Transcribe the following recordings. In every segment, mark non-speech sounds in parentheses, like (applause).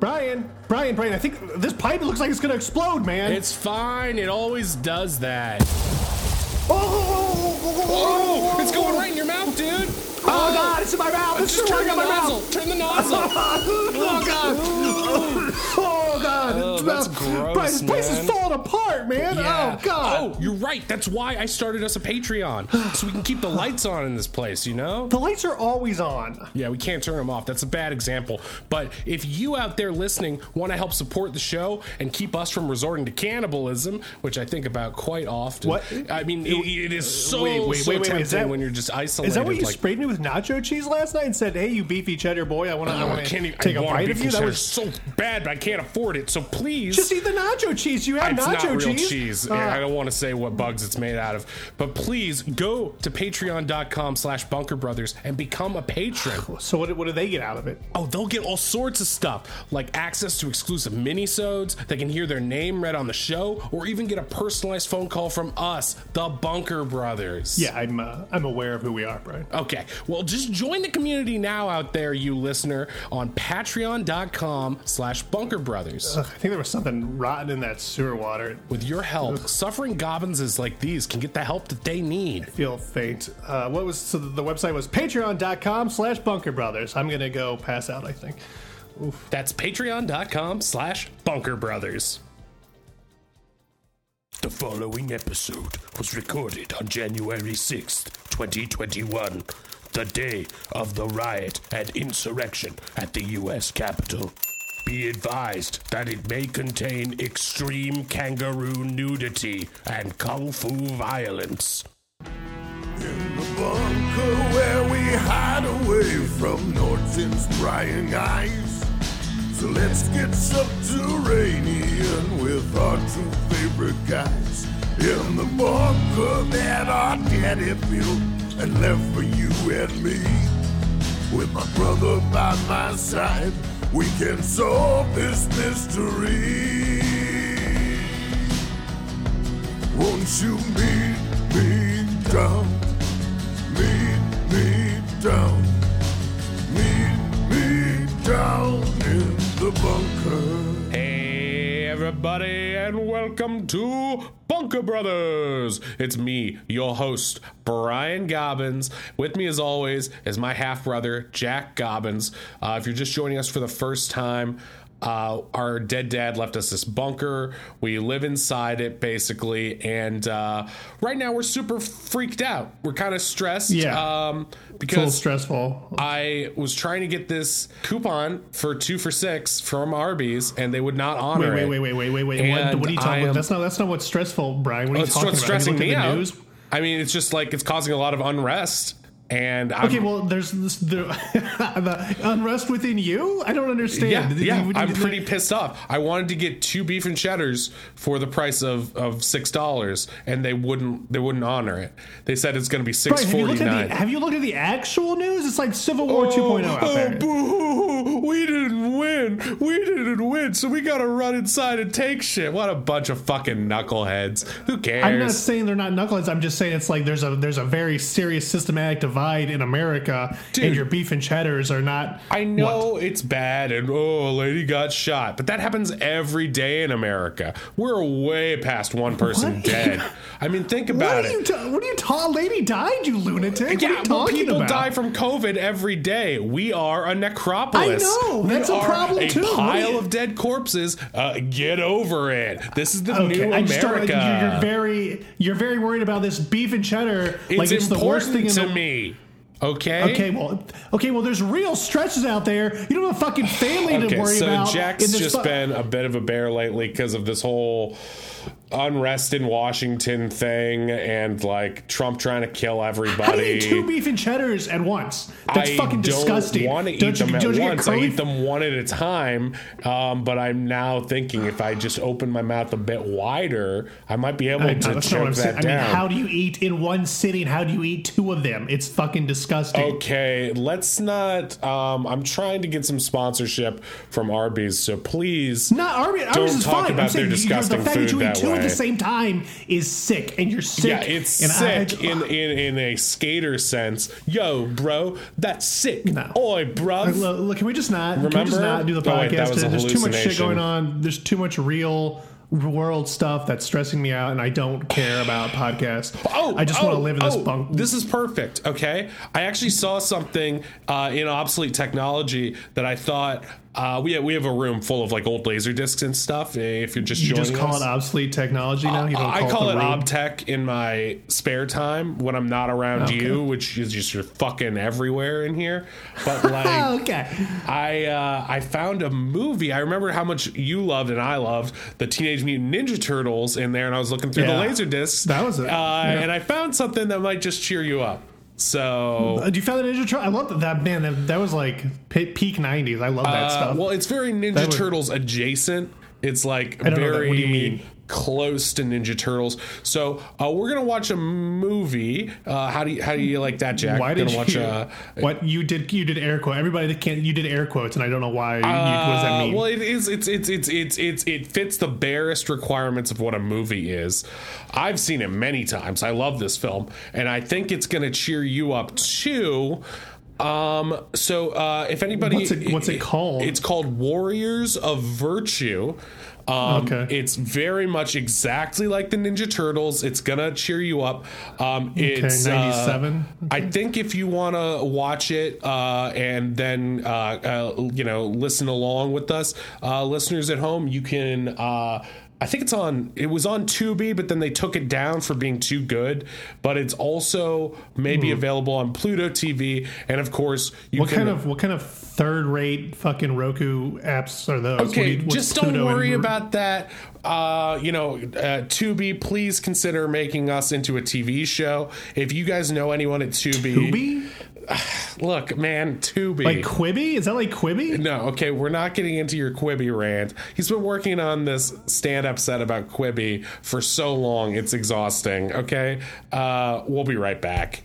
Brian, Brian, Brian, I think this pipe looks like it's gonna explode, man. It's fine. It always does that. oh, Oh, oh, oh, oh it's going right in your mouth, dude. Oh, God, it's in my mouth. It's Just turn the in my nozzle. mouth. Turn the nozzle. (laughs) oh God! Oh God! That's Brian, gross, this place man. is falling apart, man. Yeah. Oh God! Oh, you're right. That's why I started us a Patreon, so we can keep the lights on in this place. You know. The lights are always on. Yeah, we can't turn them off. That's a bad example. But if you out there listening want to help support the show and keep us from resorting to cannibalism, which I think about quite often. What? I mean, it, it is so, Wait, wait, so wait, wait, tempting that- when you're just isolated. Is that what you like, sprayed me with nacho cheese last night and said, "Hey, you beefy cheddar boy, I want to Oh, I to can't even take I a bite of you"? That was so bad, but I can't afford it. So please, just eat the nacho cheese. You have it's nacho not real cheese. cheese. Uh, I don't want to say what bugs it's made out of, but please go to patreon.com slash bunker brothers and become a patron. (sighs) so what, what do they get out of it? Oh, they'll get all sorts of stuff, like access to exclusive minisodes. They can hear their name read on the show, or even get a personalized phone call from us, the Bunker Brothers. Yeah, I'm uh, I'm aware of who we are, Brian. Okay, well, just join the community now out there, you listener, on patreon.com slash bunker brothers. I think there was something rotten in that sewer water. With your help, suffering goblins like these can get the help that they need. I feel faint. Uh, what was so the website was patreon.com slash bunker brothers. I'm gonna go pass out, I think. That's patreon.com slash bunker brothers. The following episode was recorded on January 6th, 2021, the day of the riot and insurrection at the U.S. Capitol. Be advised that it may contain extreme kangaroo nudity and kung fu violence. In the bunker where we hide away from Norton's prying eyes. So let's get subterranean with our two favorite guys. In the bunker that our daddy built and left for you and me. With my brother by my side, we can solve this mystery. Won't you meet me down? Meet me down. Meet me down in the bunker. Everybody, and welcome to Bunker Brothers. It's me, your host, Brian Gobbins. With me, as always, is my half brother, Jack Gobbins. Uh, if you're just joining us for the first time, uh, our dead dad left us this bunker. We live inside it, basically, and uh, right now we're super freaked out. We're kind of stressed, Yeah. um, because stressful. I was trying to get this coupon for two for six from Arby's, and they would not honor Wait, it. wait, wait, wait, wait, wait, wait. What, what are you talking about? That's not that's not what's stressful, Brian. What are you talking what's about? Stressing me out. news? I mean, it's just like it's causing a lot of unrest, and I'm, Okay, well, there's this, the, (laughs) the unrest within you. I don't understand. yeah, yeah, I'm pretty pissed off. I wanted to get two beef and cheddars for the price of, of six dollars, and they wouldn't they wouldn't honor it. They said it's going to be six Brian, have you looked at the Have you looked at the actual news? It's like Civil War 2.0 out oh, there. boo! We didn't win. We didn't win. So we gotta run inside and take shit. What a bunch of fucking knuckleheads. Who cares? I'm not saying they're not knuckleheads. I'm just saying it's like there's a there's a very serious systematic divide in America, Dude. and your beef and cheddars are not. I know it's bad and oh, a lady got shot, but that happens every day in America. We're way past one person What? dead. I mean, think What about you? it. Ta- what are you? Ta- lady died, you lunatic. what Yeah, well, talking people about? die from COVID every day. We are a necropolis. I know, that's a problem, a too. What pile you- of dead corpses. Uh, get over it. This is the Okay, new I. America. You're, you're very you're very worried about this beef and cheddar. it's like it's the worst thing in to the me. Okay. Okay, well, okay, well, there's real stretches out there. You don't have a fucking family to Okay, worry so about. Jack's in this just fu- been a bit of a bear lately because of this whole unrest in Washington thing and like Trump trying to kill How do you everybody. eat two beef and cheddars at once? That's I fucking disgusting. I don't want to eat Don't you- them at get once. I eat them one at a time. Um, but I'm now thinking if I just open my mouth a bit wider, I might be able I- to that's not what choke I'm saying. that I mean, how do you eat in one sitting? How do you eat two of them? It's fucking disgusting. Okay, let's not. Um, I'm trying to get some sponsorship from Arby's, so please Not Arby's. Arby's don't is talk fine. I'm about their saying you- disgusting the fact food that you eat that two way. At the same time is sick, and you're sick. Yeah, it's and I- sick in, in in a skater sense. Yo, bro, that's sick. No. Oi, bro. Look, look, can we just not? Can we just Remember? not do the Oh, wait, podcast? There's too much shit going on. There's too much real world stuff that's stressing me out, and I don't care about podcasts. Oh, I just oh, want to live in this oh, bunk. This is perfect. Okay, I actually saw something uh, in obsolete technology that I thought uh, we have, we have a room full of like old laser discs and stuff. eh, If you're just you joining just call us. it obsolete technology now. You don't I call call it, it obtech in my spare time when I'm not around Okay. you, which is just you're fucking everywhere in here. But (laughs) like, okay. I uh, I found a movie. I remember how much you loved and I loved the Teenage Mutant Ninja Turtles in there, and I was looking through the laser discs. That was it. Uh, Yeah. And I found something that might just cheer you up. So. Uh, do you find the Ninja Turtle? I love that. that man, that, that was like peak '90s. I love that Uh, stuff. well, it's very Ninja That Turtles adjacent. It's like don't know very What do you mean? Close to Ninja Turtles. So uh, we're gonna watch a movie. Uh, how do you how do you like that, Jack? why did gonna you? watch a what you did? You did air quote. Everybody that can't. You did air quotes, and I don't know why. you, what does that Uh, mean? Well, it is. It's it's it's it's it's it fits the barest requirements of what a movie is. I've seen it many times. I love this film, and I think it's going to cheer you up too. Um. So, uh, if anybody, What's it- what's it called? It's called Warriors of Virtue. Um, Okay. It's very much exactly like the Ninja Turtles. It's gonna cheer you up. Um, it's uh, 97? I think if you want to watch it uh, and then uh, uh, you know listen along with us, uh, listeners at home, you can. I think it's on. It was on Tubi, but then they took it down for being too good. But it's also maybe available on Pluto TV, and of course, you what can. kind of what kind of third rate fucking Roku apps are those? Okay, you- just don't Pluto and- worry about that. Uh, you know, uh, Tubi, please consider making us into a TV show. If you guys know anyone at Tubi, Tubi. (sighs) look, man, Tubi. Like Quibi? Is that like Quibi? no, okay, we're not getting into your Quibi rant. He's been working on this stand-up set about Quibi for so long, it's exhausting. Okay, uh, we'll be right back.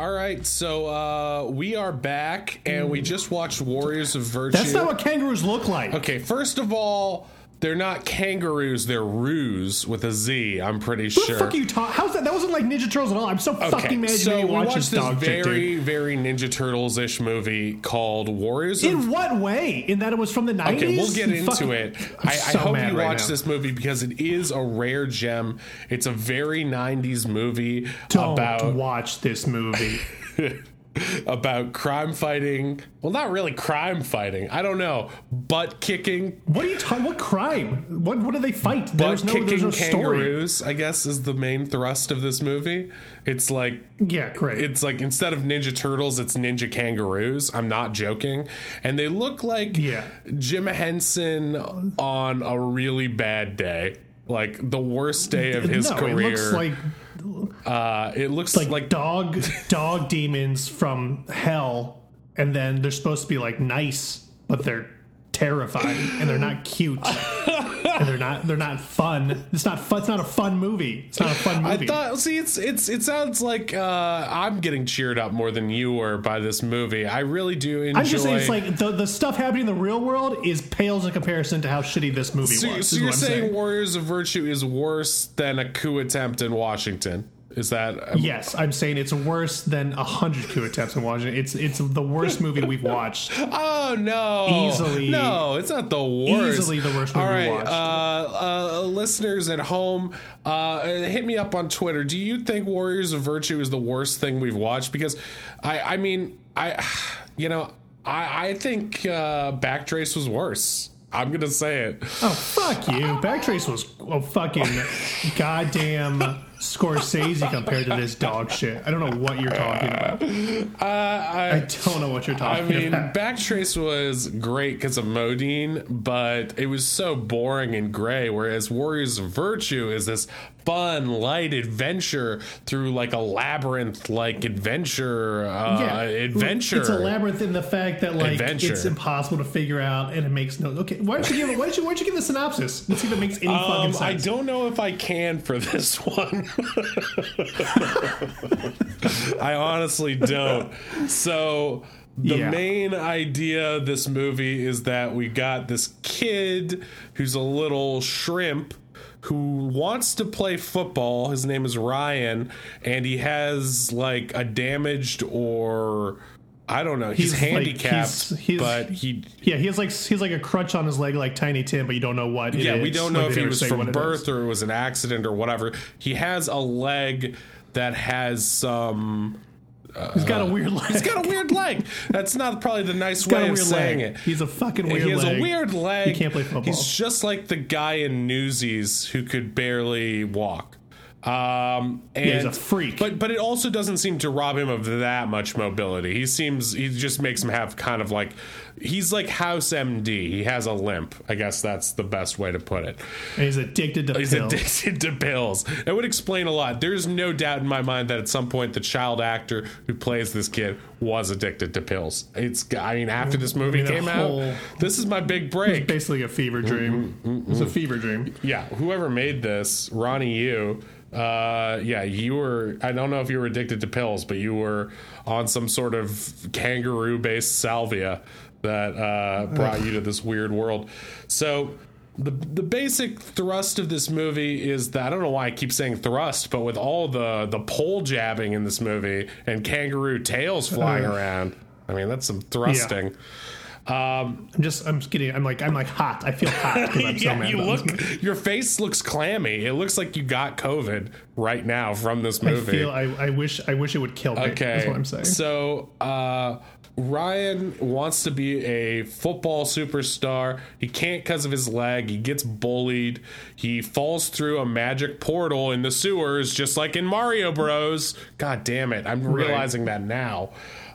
All right, so uh, we are back, and we just watched Warriors of Virtue. That's not what kangaroos look like. Okay, first of all, they're not kangaroos; they're roos with a Z. I'm pretty What sure. the fuck are you talking? How's that? That wasn't like Ninja Turtles at all. I'm so fucking mad you so we watch watched this this dog very, dude. very Ninja Turtles ish movie called Warriors of In what way? In that it was from the 90s? Okay, we'll get You into fucking- it. I, I hope you right watch now. this movie because it is a rare gem. It's a very 90s movie Don't about watch this movie. (laughs) (laughs) about crime fighting. Well, not really crime fighting. I don't know. Butt kicking. What are you talking? What crime? What what do they fight? Butt There's no, there's kicking no story. kangaroos, I guess, is the main thrust of this movie. It's like Yeah, great. it's like instead of Ninja Turtles, it's Ninja Kangaroos. I'm not joking. And they look like Yeah. Jim Henson on a really bad day. Like the worst day of his no, career. it looks like uh, it looks like, like, dog dog demons from hell, and then they're supposed to be like nice, but they're terrifying and they're not cute and they're not they're not fun. It's not fun. It's not a fun movie. It's not a fun movie. I thought. See, it's it's it sounds like uh, I'm getting cheered up more than you were by this movie. I really do enjoy. I'm just saying, it's like the, the stuff happening in the real world is pales in comparison to how shitty this movie So, was. so you're saying, saying. Warriors of Virtue is worse than a coup attempt in Washington? Is that Yes, I'm saying it's worse than a hundred coup attempts in Washington. It's it's the worst movie we've watched. (laughs) Oh no! Easily- no, it's not the worst. Easily the worst All movie we right, watched. uh, uh, listeners at home, uh, hit me up on Twitter. Do you think Warriors of Virtue is the worst thing we've watched? Because I, I mean, I, (sighs) you know, I, I think uh, Backtrace was worse. I'm gonna say it. Oh fuck you! Backtrace was a fucking (laughs) goddamn Scorsese compared to this dog shit. I don't know what you're talking about. Uh, I, I don't know what you're talking about. I mean, about. Backtrace was great because of Modine, but it was so boring and gray. Whereas Warriors of Virtue is this fun, light adventure through like a labyrinth, like adventure, uh, adventure. It's a labyrinth in the fact that like Adventure. it's impossible to figure out, and it makes no. Okay, why don't you give it? Why don't you, why don't you give the synopsis? Let's see if it makes any fucking Um, sense. I don't know if I can for this (laughs) one. I honestly don't. So the Yeah. main idea of this movie is that we got this kid who's a little shrimp who wants to play football. His name is Ryan, and he has like a damaged or I don't know. He's, He's, like, handicapped, he's- he's- but he Yeah, he has like he's like a crutch on his leg, like Tiny Tim, but you don't know what. it yeah, we don't know Like, if he was from birth or it was an accident or whatever. He has a leg that has some. Uh, he's got a weird leg. (laughs) He's got a weird leg. That's not probably the nice way of saying leg. it. He's a fucking weird he has leg. a weird leg. He can't play football. He's just like the guy in Newsies who could barely walk. Um, and, he's a freak. But but it also doesn't seem to rob him of that much mobility. He seems he just makes him have kind of like he's like House MD. He has a limp. I guess that's the best way to put it. And he's addicted to pills. He's pills. addicted to pills. It would explain a lot. There's no doubt in my mind that at some point the child actor who plays this kid was addicted to pills. It's I mean after this mm-hmm. movie I mean, came whole- out, this is my big It's break. basically a fever dream. Mm-hmm. It's a mm-hmm. fever dream. Yeah, whoever made this, Ronny Yu, uh, yeah, you were. I don't know if you were addicted to pills, but you were on some sort of kangaroo-based salvia that uh, brought you to this weird world. So. The, the basic thrust of this movie is that I don't know why I keep saying thrust, but with all the the pole jabbing in this movie and kangaroo tails flying Uh. around, I mean that's some thrusting. I'm just I'm just kidding. I'm like I'm like hot. I feel hot because I'm (laughs) so yeah, mad. you look. Your face looks clammy. It looks like you got COVID right now from this movie. I feel I, I wish I wish it would kill me. okay, That's what I'm saying. so uh, Ryan wants to be a football superstar. He can't because of his leg. He gets bullied. He falls through a magic portal in the sewers, just like in Mario Bros. God damn it! I'm realizing that now.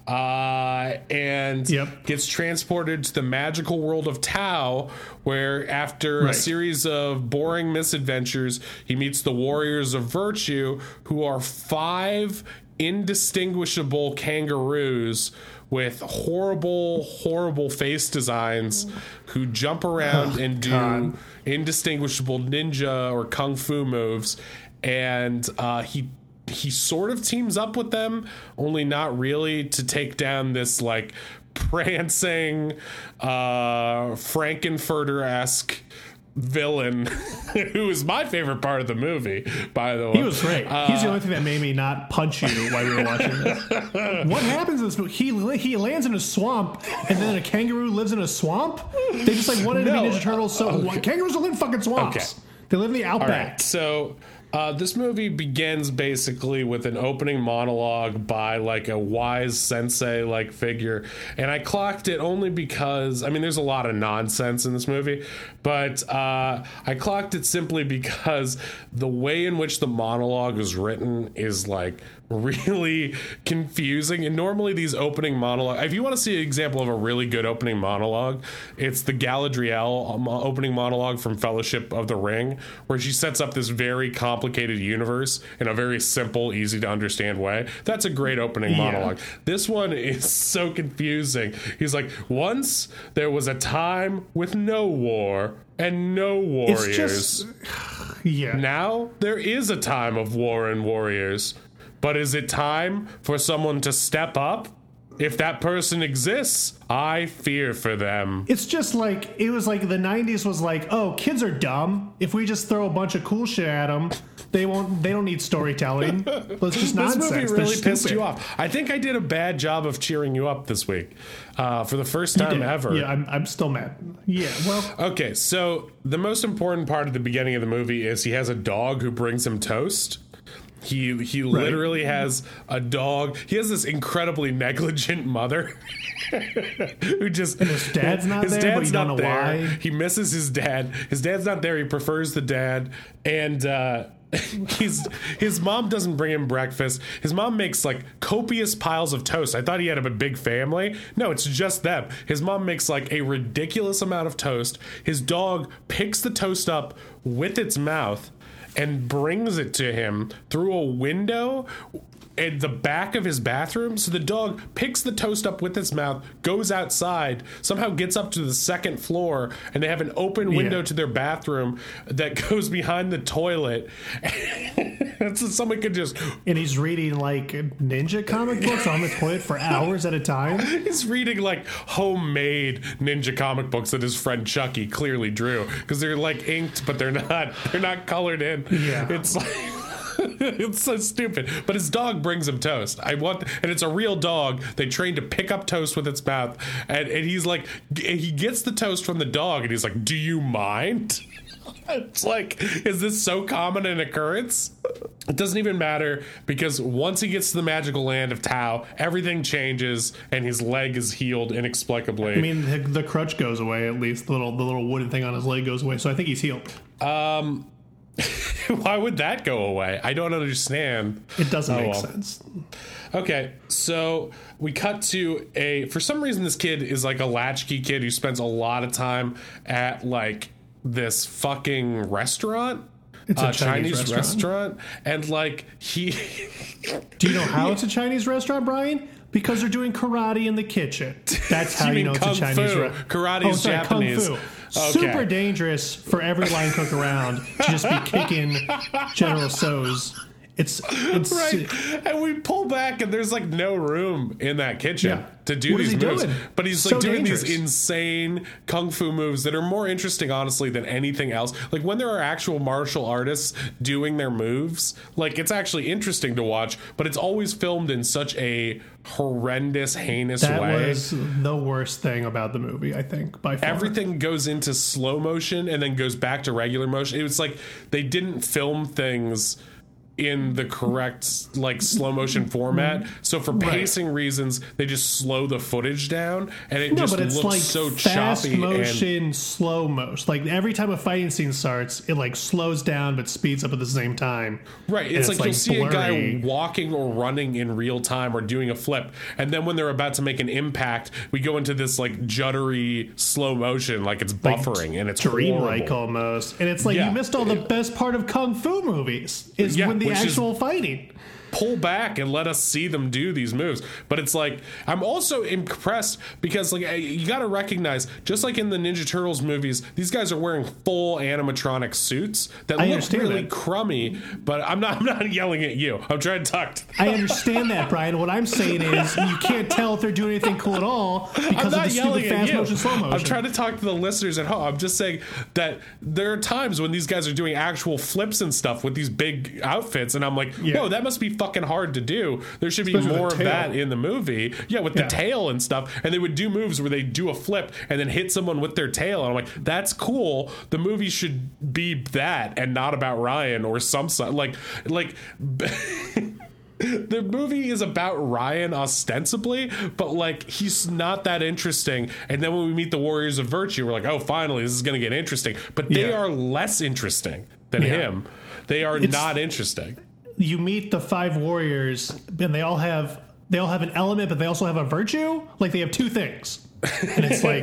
Uh, and Yep. gets transported to the magical world of Tao, where after a series of boring misadventures, he meets the Warriors of Virtue, who are five indistinguishable kangaroos with horrible, horrible face designs who jump around and do God. indistinguishable ninja or kung fu moves. And uh, he he sort of teams up with them, only not really, to take down this like prancing uh Frankenfurter esque villain (laughs) who is my favorite part of the movie, by the way. He was great. He's the only thing that made me not punch you while we were watching this. (laughs) what happens in this movie? He he lands in a swamp, and then a kangaroo lives in a swamp. They just like wanted to No. be Ninja Turtles. So what? kangaroos don't live in fucking swamps. Okay. They live in the outback. right, so uh, this movie begins basically with an opening monologue by like a wise sensei like figure, and I clocked it only because I mean there's a lot of nonsense in this movie, but uh, I clocked it simply because the way in which the monologue is written is like really (laughs) confusing. And normally these opening monologue, if you want to see an example of a really good opening monologue, it's the Galadriel um, opening monologue from Fellowship of the Ring, where she sets up this very complicated universe in a very simple, easy to understand way. That's a great opening Yeah. monologue. This one is so confusing. He's like, once there was a time with no war and no warriors. It's just (sighs) yeah. Now there is a time of war and warriors, but is it time for someone to step up? If that person exists, I fear for them. It's just like it was like the '90s was like, oh, kids are dumb. If we just throw a bunch of cool shit at them, they won't. They don't need storytelling. (laughs) It's just This nonsense. movie They're really pissed you off. I think I did a bad job of cheering you up this week uh, for the first time ever. Yeah, I'm, I'm still mad. Yeah, well, Okay, so the most important part of the beginning of the movie is he has a dog who brings him toast. He he literally has a dog. He has this incredibly negligent mother (laughs) who just and his dad's not there, but you don't know why. He misses his dad. His dad's not there. He prefers the dad, and uh, (laughs) he's his mom doesn't bring him breakfast. His mom makes like copious piles of toast. I thought he had a big family. No, it's just them. His mom makes like a ridiculous amount of toast. His dog picks the toast up with its mouth and brings it to him through a window at the back of his bathroom. So the dog picks the toast up with its mouth, goes outside, somehow gets up to the second floor, and they have an open window Yeah. to their bathroom that (laughs) goes behind the toilet. (laughs) so someone could just And he's reading like ninja comic books on the toilet for hours at a time. (laughs) he's reading like homemade ninja comic books that his friend Chucky clearly drew because they're like inked but they're not they're not colored in. Yeah. It's like (laughs) it's so stupid. But his dog brings him toast. I want, and it's a real dog. They trained to pick up toast with its mouth, and, and he's like, he gets the toast from the dog, and he's like, "Do you mind?" (laughs) It's like, is this so common an occurrence? It doesn't even matter because once he gets to the magical land of Tao, everything changes and his leg is healed inexplicably. I mean, the, the crutch goes away at least. The little the little wooden thing on his leg goes away. So I think he's healed. Um, (laughs) Why would that go away? I don't understand. It doesn't Oh, make well. sense. Okay, so we cut to a. For some reason, this kid is like a latchkey kid who spends a lot of time at like this fucking restaurant. It's a uh, Chinese restaurant, and like he, (laughs) Do you know how it's a Chinese restaurant, Brian? Because they're doing karate in the kitchen. (laughs) That's how You you, know it's a Chinese restaurant. Karate is Japanese. Kung fu. Okay. Super dangerous for every line cook around to just be kicking General Tso's. It's (laughs) it's right, and we pull back, and there's like no room in that kitchen Yeah. to do What these he moves. doing? But he's So like doing these insane kung fu moves that are more interesting, honestly, than anything else. Like when there are actual martial artists doing their moves, like it's actually interesting to watch. But it's always filmed in such a horrendous, heinous that way. That was the worst thing about the movie. I think by far. Everything goes into slow motion and then goes back to regular motion. It was like they didn't film things in the correct like slow motion format. Mm-hmm. So for pacing reasons, they just slow the footage down and it No, just but it's looks like so fast choppy and motion, slow motion. Like every time a fighting scene starts, it like slows down but speeds up at the same time. Right, And it's, like, you'll see a guy walking or running in real time or doing a flip, and then when they're about to make an impact, we go into this like juddery slow motion, like it's buffering and it's dreamlike almost. And it's like Yeah. you missed all the best part of kung fu movies is Yeah, when the which is- actual fighting. Pull back and let us see them do these moves. But it's like I'm also impressed because like you got to recognize, just like in the Ninja Turtles movies, these guys are wearing full animatronic suits that I look really that. crummy. But I'm not (laughs) I'm not yelling at you. I'm trying to talk. To I understand that, Brian. What I'm saying is you can't tell if they're doing anything cool at all I'm because of not the yelling stupid at fast you. motion, slow motion. I'm trying to talk to the listeners at home. I'm just saying that there are times when these guys are doing actual flips and stuff with these big outfits, and I'm like, Yeah. whoa, that must be fucking hard to do. There should be Especially more of that in the movie. Yeah, with Yeah. the tail and stuff. And they would do moves where they do a flip and then hit someone with their tail. And I'm like, that's cool. The movie should be that and not about Ryan or some. Like, like. (laughs) the movie is about Ryan ostensibly, but like he's not that interesting. And then when we meet the Warriors of Virtue, we're like, oh, finally, this is going to get interesting. But they Yeah. are less interesting than Yeah. him. They are It's- not interesting. You meet the five warriors, and they all have they all have an element, but they also have a virtue. Like they have two things, and it's like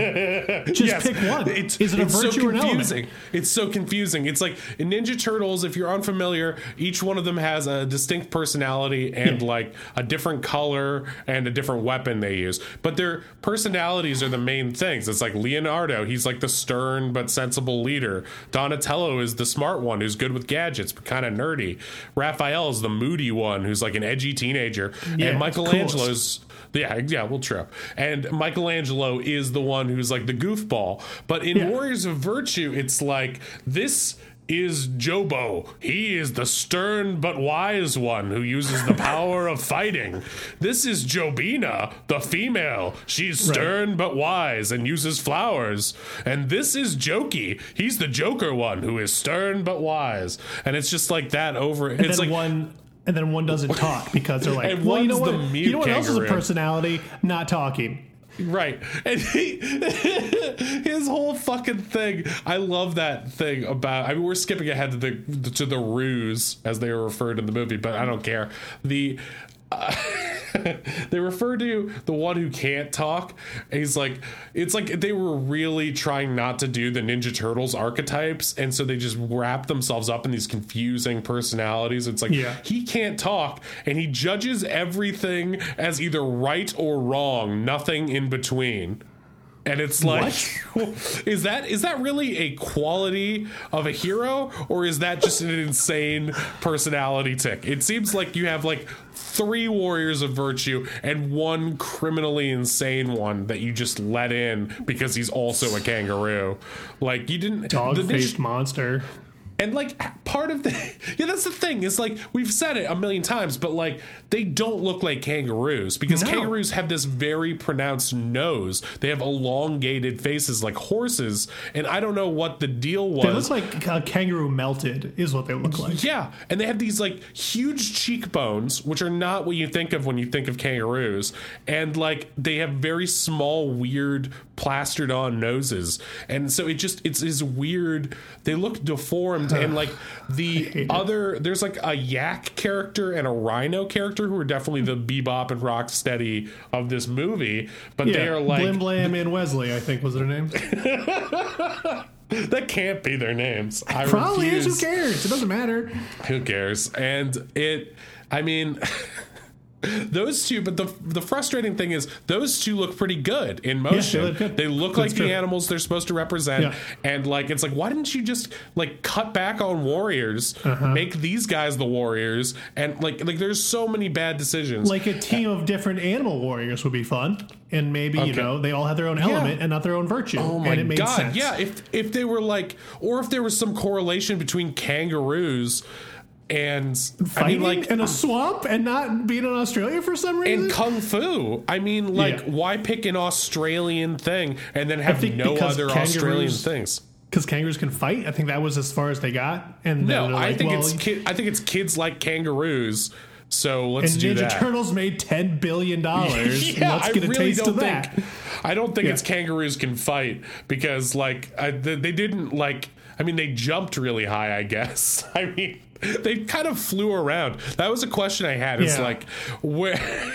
(laughs) just Yes. pick one. It's, Is it a virtue so or confusing. It's so confusing. It's like in Ninja Turtles, if you're unfamiliar, each one of them has a distinct personality and like a different color and a different weapon they use. But their personalities are the main things. It's like Leonardo, he's like the stern but sensible leader. Donatello is the smart one who's good with gadgets but kind of nerdy. Raphael is the moody one who's like an edgy teenager. Yeah, and. Michelangelo's yeah, yeah, we'll trip. And Michelangelo is the one who's like the goofball. But in Yeah. Warriors of Virtue, it's like this is Jobo. He is the stern but wise one who uses the (laughs) power of fighting. This is Jobina, the female. She's stern but wise and uses flowers. And this is Jokey. He's the Joker one who is stern but wise. And it's just like that over. And it's then like one. And then one doesn't talk because they're like, (laughs) well, you know what? You know what else is a personality? Not talking. Right. And he, (laughs) his whole fucking thing. I love that thing about I mean we're skipping ahead to the to the ruse as they are referred in the movie, but I don't care. The uh, (laughs) (laughs) they refer to the one who can't talk. He's like, it's like they were really trying not to do the Ninja Turtles archetypes, and so they just wrap themselves up in these confusing personalities. It's like Yeah. he can't talk, and he judges everything as either right or wrong, nothing in between. And it's like, (laughs) is that is that really a quality of a hero, or is that just an insane personality tick? It seems like you have like three warriors of virtue and one criminally insane one that you just let in because he's also a kangaroo. Like you didn't Dog the monster. And like part of the (laughs) yeah, that's the thing. Is like we've said it a million times, but like they don't look like kangaroos because No. kangaroos have this very pronounced nose. They have elongated faces like horses, and I don't know what the deal was. They look like a kangaroo melted, is what they look like. Yeah, and they have these like huge cheekbones, which are not what you think of when you think of kangaroos, and like they have very small, weird, plastered on noses, and so it just it's is weird. They look deformed, and like the hate it. other there's like a yak character and a rhino character who are definitely the bebop and rocksteady of this movie, but Yeah, they are like Blim Blam and Wesley, I think was their name. (laughs) (laughs) that can't be their names. I Probably is. Who cares? It doesn't matter. Who cares? And it, I mean, (laughs) those two. But the the frustrating thing is, those two look pretty good in motion. look good. They look That's like the animals they're supposed to represent. Yeah. And like, it's like, why didn't you just like cut back on warriors, Uh-huh. make these guys the warriors, and like, like there's so many bad decisions. Like a team of different animal warriors would be fun, and maybe you know they all have their own element and not their own virtue. Oh my and it made god! sense. Yeah, if if they were like, or if there was some correlation between kangaroos and I fighting mean, like in a swamp and not being in Australia for some reason. and kung fu. I mean, like, Yeah. why pick an Australian thing and then have no other Australian things? because kangaroos can fight. I think that was as far as they got. And then No, they're I think well, it's kid, I think it's kids like kangaroos. So let's and do Ninja that. Turtles made ten billion (laughs) dollars. yeah, Let's I get a really taste don't of that. think. I don't think Yeah. it's kangaroos can fight because, like, I, they didn't like. I mean, they jumped really high. I guess. (laughs) I mean, (laughs) they kind of flew around. That was a question I had. It's Yeah. like where,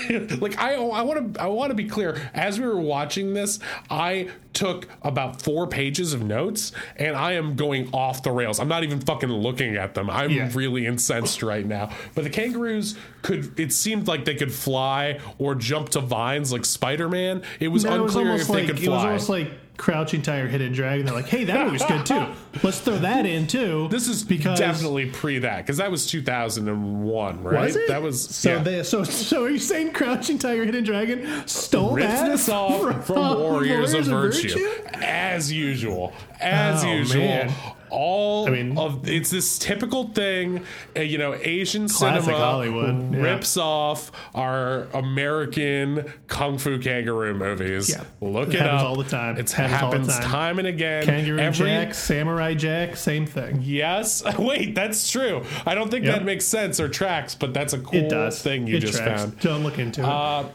(laughs) like I I want to I want to be clear. As we were watching this, I took about four pages of notes, and I am going off the rails. I'm not even fucking looking at them. I'm Yeah. really incensed right now. But the kangaroos could. It seemed like they could fly or jump to vines like Spider Man. It was No, it was unclear if like they could it was fly. almost like Crouching Tiger, Hidden Dragon. They're like, hey, that movie's good too. (laughs) Let's throw that in too. this is because definitely pre that because that was 2001, right? was it? That was so. yeah. They, so so are you saying Crouching Tiger, Hidden Dragon stole ripped that this off (laughs) from, Warriors, of Virtue, as usual, as Oh, usual. man. All I mean- of it's this typical thing, uh, you know. Asian cinema Hollywood, yeah. rips off our American kung fu kangaroo movies. Yeah. Look It it, happens up. all the time. It Happens happens time. time and again. Kangaroo Every- Jack, Samurai Jack, same thing. Yes. (laughs) Wait, that's true. I don't think Yep. that makes sense or tracks, but that's a cool thing you it just tracks. found. Don't look into it. Uh,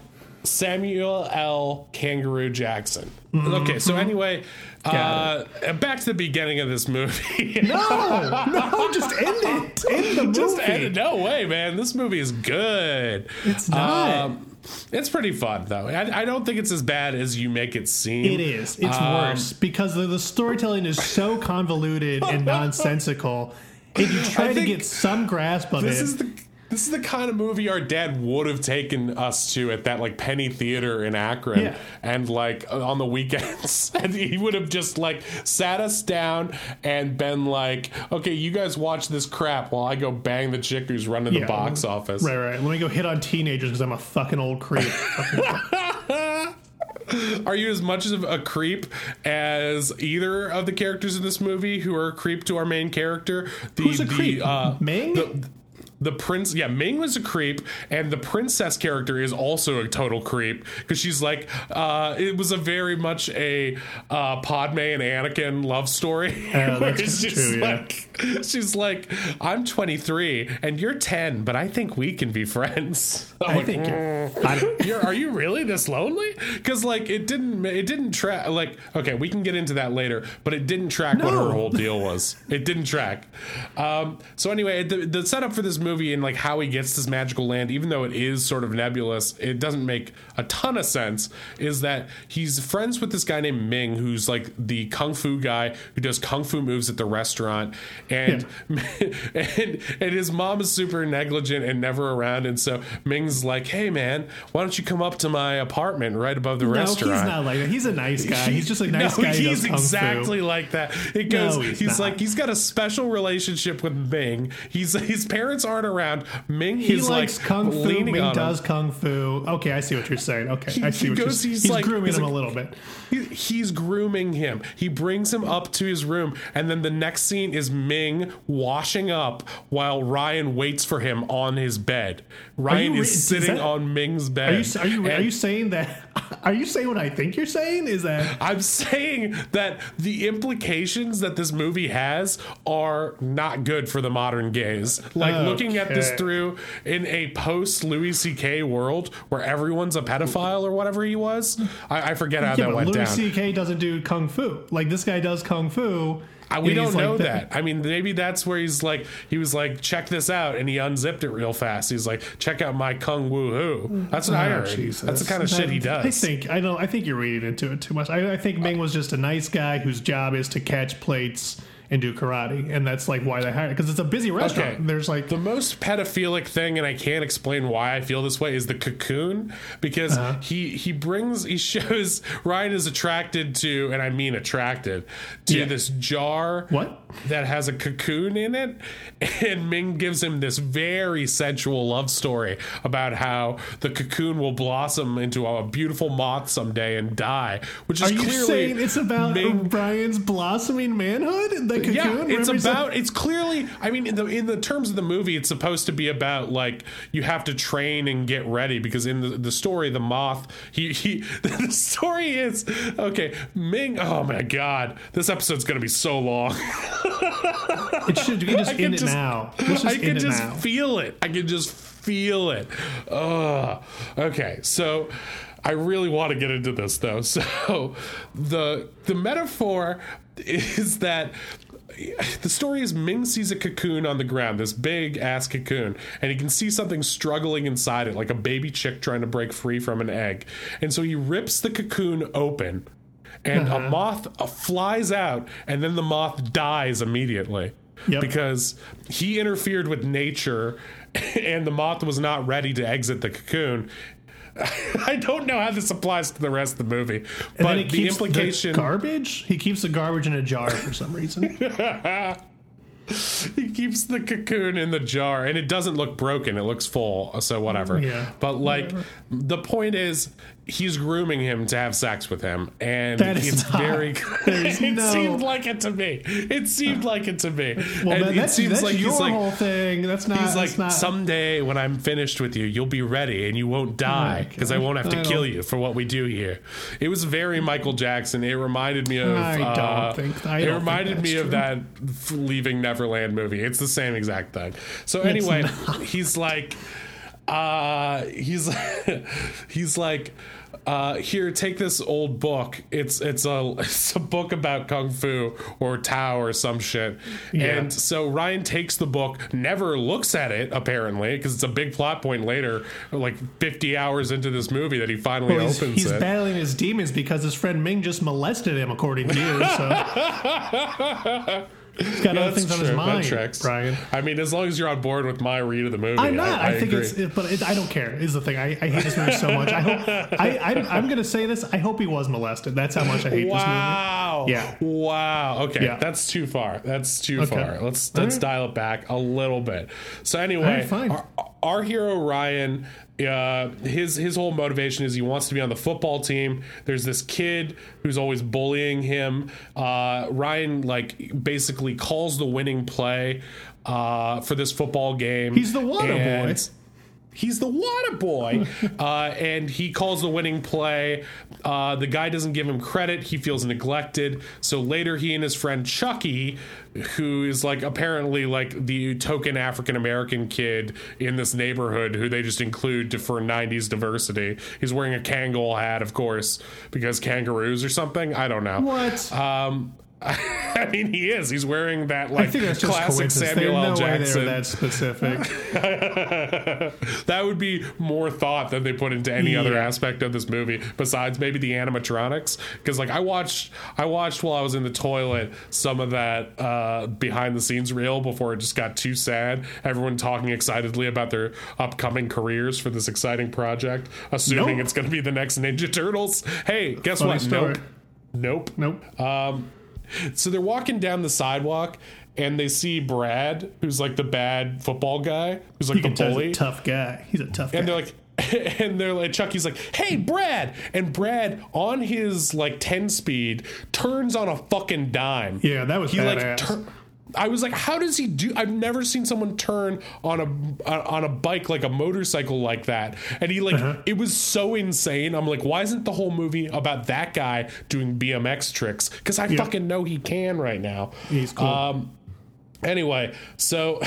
Samuel L. Kangaroo Jackson. Mm-hmm. Okay, so anyway, uh, back to the beginning of this movie. (laughs) no, no, just end it. End the movie. Just end- no way, man. This movie is good. It's not. Um, it's pretty fun though. I, I don't think it's as bad as you make it seem. It is. It's Um, worse because the, the storytelling is so convoluted and (laughs) nonsensical. If you try to get some grasp of it This it. is the this is the kind of movie our dad would have taken us to at that like penny theater in Akron Yeah. and like on the weekends (laughs) and he would have just like sat us down and been like okay you guys watch this crap while I go bang the chick who's running the Yeah. box office Right, right. Let me go hit on teenagers because I'm a fucking old creep. (laughs) are you as much of a creep as either of the characters in this movie who are a creep to our main character the Who's a the creep? uh Ming? the, the prince, yeah, Ming was a creep, and the princess character is also a total creep because she's like, uh, it was a very much a uh, Padme and Anakin love story. Uh, (laughs) that's it's just true, yeah. like, she's like, I'm 23 and you're 10, but I think we can be friends. I'm I like, think you're, "Mm, you're are you really this lonely? Because like it didn't it didn't track like okay we can get into that later, but it didn't track what her whole deal was. It didn't track. Um, so anyway, the, the setup for this movie and like how he gets this magical land, even though it is sort of nebulous, it doesn't make a ton of sense. Is that he's friends with this guy named Ming, who's like the kung fu guy who does kung fu moves at the restaurant, and (laughs) and and his mom is super negligent and never around, and so Ming's like, hey man, why don't you come up to my apartment right above the no, restaurant? he's not like that. He's a nice guy. He's just a (laughs) nice no, guy. he's kung fu. exactly like that. It goes. No, he's he's like he's got a special relationship with Ming. He's his parents aren't around. Ming He is likes like kung fu. Ming does him. kung fu. Okay, I see what you're saying. Okay, He- I see he what goes- you're he's He's like- grooming he's him like- a little bit. He, he's grooming him. He brings him up to his room, and then the next scene is Ming washing up while Ryan waits for him on his bed. Ryan is is sitting that- on Ming's bed. Are you are you are you saying that? (laughs) Are you saying what I think you're saying? Is that I'm saying that the implications that this movie has are not good for the modern gays. Like looking at this through in a post Louis C.K. world where everyone's a pedophile or whatever he was. I, I forget how yeah, that went Louis down. Louis C.K. doesn't do kung fu. Like this guy does kung fu. I, we don't know like that. I mean, maybe that's where he's like, he was like, check this out, and he unzipped it real fast. He's like, check out my kung woo hoo. That's what I Oh, heard. Jesus. That's the kind of shit he does. I think I don't. I think you're reading into it too much. I, I think Ming was just a nice guy whose job is to catch plates and do karate, and that's like why they hired because it's a busy restaurant. Okay. There's like The most pedophilic thing, and I can't explain why I feel this way, is the cocoon because Uh-huh. he he brings he (laughs) shows Ryan is attracted to, and I mean attracted to Yeah. this jar What? that has a cocoon in it, and Ming gives him this very sensual love story about how the cocoon will blossom into a beautiful moth someday and die, which is Are you clearly saying it's about Ming Brian's blossoming manhood? Cocoon. yeah, it's Remember about. It's clearly. I mean, in the in the terms of the movie, it's supposed to be about like you have to train and get ready because in the, the story, the moth. He he. (laughs) The story is okay. Ming. Oh my god, this episode's gonna be so long. (laughs) It should. You just end it just- now. Just I can just now. feel it. I can just feel it. Ugh. Okay, so I really want to get into this though. (laughs) So the the metaphor is that the story is Ming sees a cocoon on the ground, this big ass cocoon, and he can see something struggling inside it, like a baby chick trying to break free from an egg. And so he rips the cocoon open, and Uh-huh. a moth uh, flies out, and then the moth dies immediately Yep. because he interfered with nature (laughs) and the moth was not ready to exit the cocoon. (laughs) I don't know how this applies to the rest of the movie, And but he the keeps implication the garbage. He keeps the garbage in a jar for some reason. (laughs) he keeps the cocoon in the jar and it doesn't look broken, it looks full, so whatever. Yeah. But like the point is he's grooming him to have sex with him and That is it's not- very (laughs) it no- seemed like it to me. It seemed like it to me. Well, and man, it seems that's like your he's like whole thing. That's not. He's like, not, someday when I'm finished with you, you'll be ready and you won't die because I won't have to kill you for what we do here. It was very Michael Jackson. It reminded me of. I don't uh, think- I it don't think reminded me of that Leaving Neverland movie. It's the same exact thing. So anyway, he's like, uh, he's (laughs) he's like. Uh, here, take this old book. It's it's a (laughs) it's a book about kung fu or Tao or some shit. Yeah. And so Ryan takes the book, never looks at it apparently, because it's a big plot point later, like 50 hours into this movie that he finally Well, he's, opens he's it. battling his demons because his friend Ming just molested him, according to you. So (laughs) he's got other That's things on true. his That mind, tracks. Brian. I mean, as long as you're on board with my read of the movie, I'm not. I, I, think agree. it's, it, but it, I don't care. Is the thing. I, I hate this movie so much. I hope. I, I I'm gonna say this. I hope he was molested. That's how much I hate this movie. Wow. Yeah. Wow. Okay. Yeah. That's too far. That's too Okay. far. Let's let's right. dial it back a little bit. So anyway, right. Our, our hero Ryan, uh, his his whole motivation is he wants to be on the football team. There's this kid who's always bullying him. Uh, Ryan like basically calls the winning play uh, for this football game. He's the water boy. He's the water boy, (laughs) uh, and he calls the winning play. Uh, the guy doesn't give him credit. He feels neglected. So later, he and his friend Chucky, who is like apparently like the token African American kid in this neighborhood, who they just include to, for '90s diversity. He's wearing a Kangol hat, of course, because kangaroos or something. I don't know. What? Um, (laughs) I mean, he is. He's wearing that like classic. Samuel L. no way they Jackson. that specific. (laughs) that would be more thought than they put into any other aspect of this movie besides maybe the animatronics because like i watched i watched while i was in the toilet some of that uh behind the scenes reel before it just got too sad everyone talking excitedly about their upcoming careers for this exciting project assuming Nope. it's going to be the next ninja turtles hey guess Funny what story. nope nope Nope. (laughs) so they're walking down the sidewalk and they see brad who's like the bad football guy who's like you the bully a tough guy. He's a tough and guy. they're like (laughs) and they're like chucky's like hey brad and brad on his like 10 speed turns on a fucking dime Yeah, that was he like badass. tur- I was like, how does he do? I've never seen someone turn on a uh, on a bike like a motorcycle like that, and he like Uh-huh. it was so insane. I'm like, why isn't the whole movie about that guy doing BMX tricks? Because I fucking know he can right now. He's cool. Um, anyway, so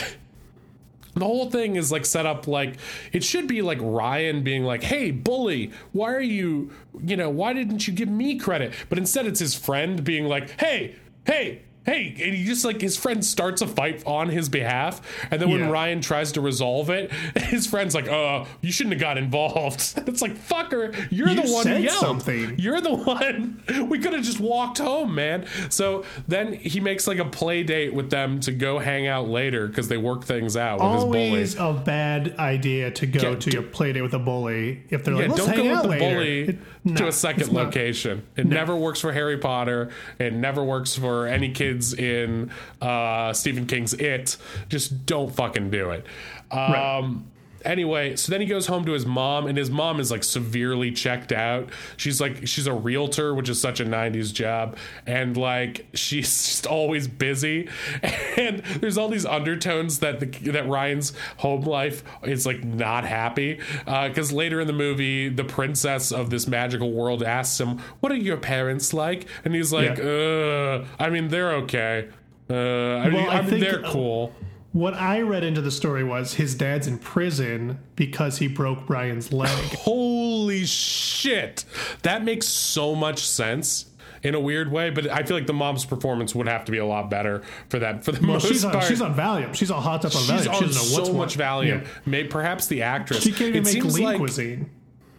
(laughs) the whole thing is like set up like it should be like Ryan being like, "Hey, bully, why are you, you know, why didn't you give me credit?" But instead, it's his friend being like, "Hey, hey." Hey, and he just like his friend starts a fight on his behalf, and then when Yeah. Ryan tries to resolve it, (laughs) his friend's like, "Uh, you shouldn't have got involved." (laughs) It's like, "Fucker, you're You the one who said yelled. something. You're the (laughs) one. We could have just walked home, man." So then he makes like a play date with them to go hang out later because they work things out with his bully. Always a bad idea to go Yeah, to d- your play date with a bully if they're Yeah, like, let's don't hang go out with the later. bully It- to a second location. It never works for Harry Potter. It never works for any kids in uh, Stephen King's It. Just don't fucking do it. Um, Right. Anyway, so then he goes home to his mom, and his mom is like severely checked out. She's like, she's a realtor, which is such a 90s job. And like, she's (laughs) just always busy. (laughs) And there's all these undertones that the, that Ryan's home life is like not happy. Because later in the movie, the princess of this magical world asks him, What are your parents like? And he's like, uh, I mean, they're okay. Uh, I mean, I I mean think- they're cool. What I read into the story was his dad's in prison because he broke Brian's leg. (laughs) Holy shit. That makes so much sense in a weird way, but I feel like the mom's performance would have to be a lot better for that for the Well, most she's on, part. she's on Valium. She's all hopped up on She's on she doesn't know what's so much Valium. Yeah. May perhaps the actress. She can't even it make lean like cuisine.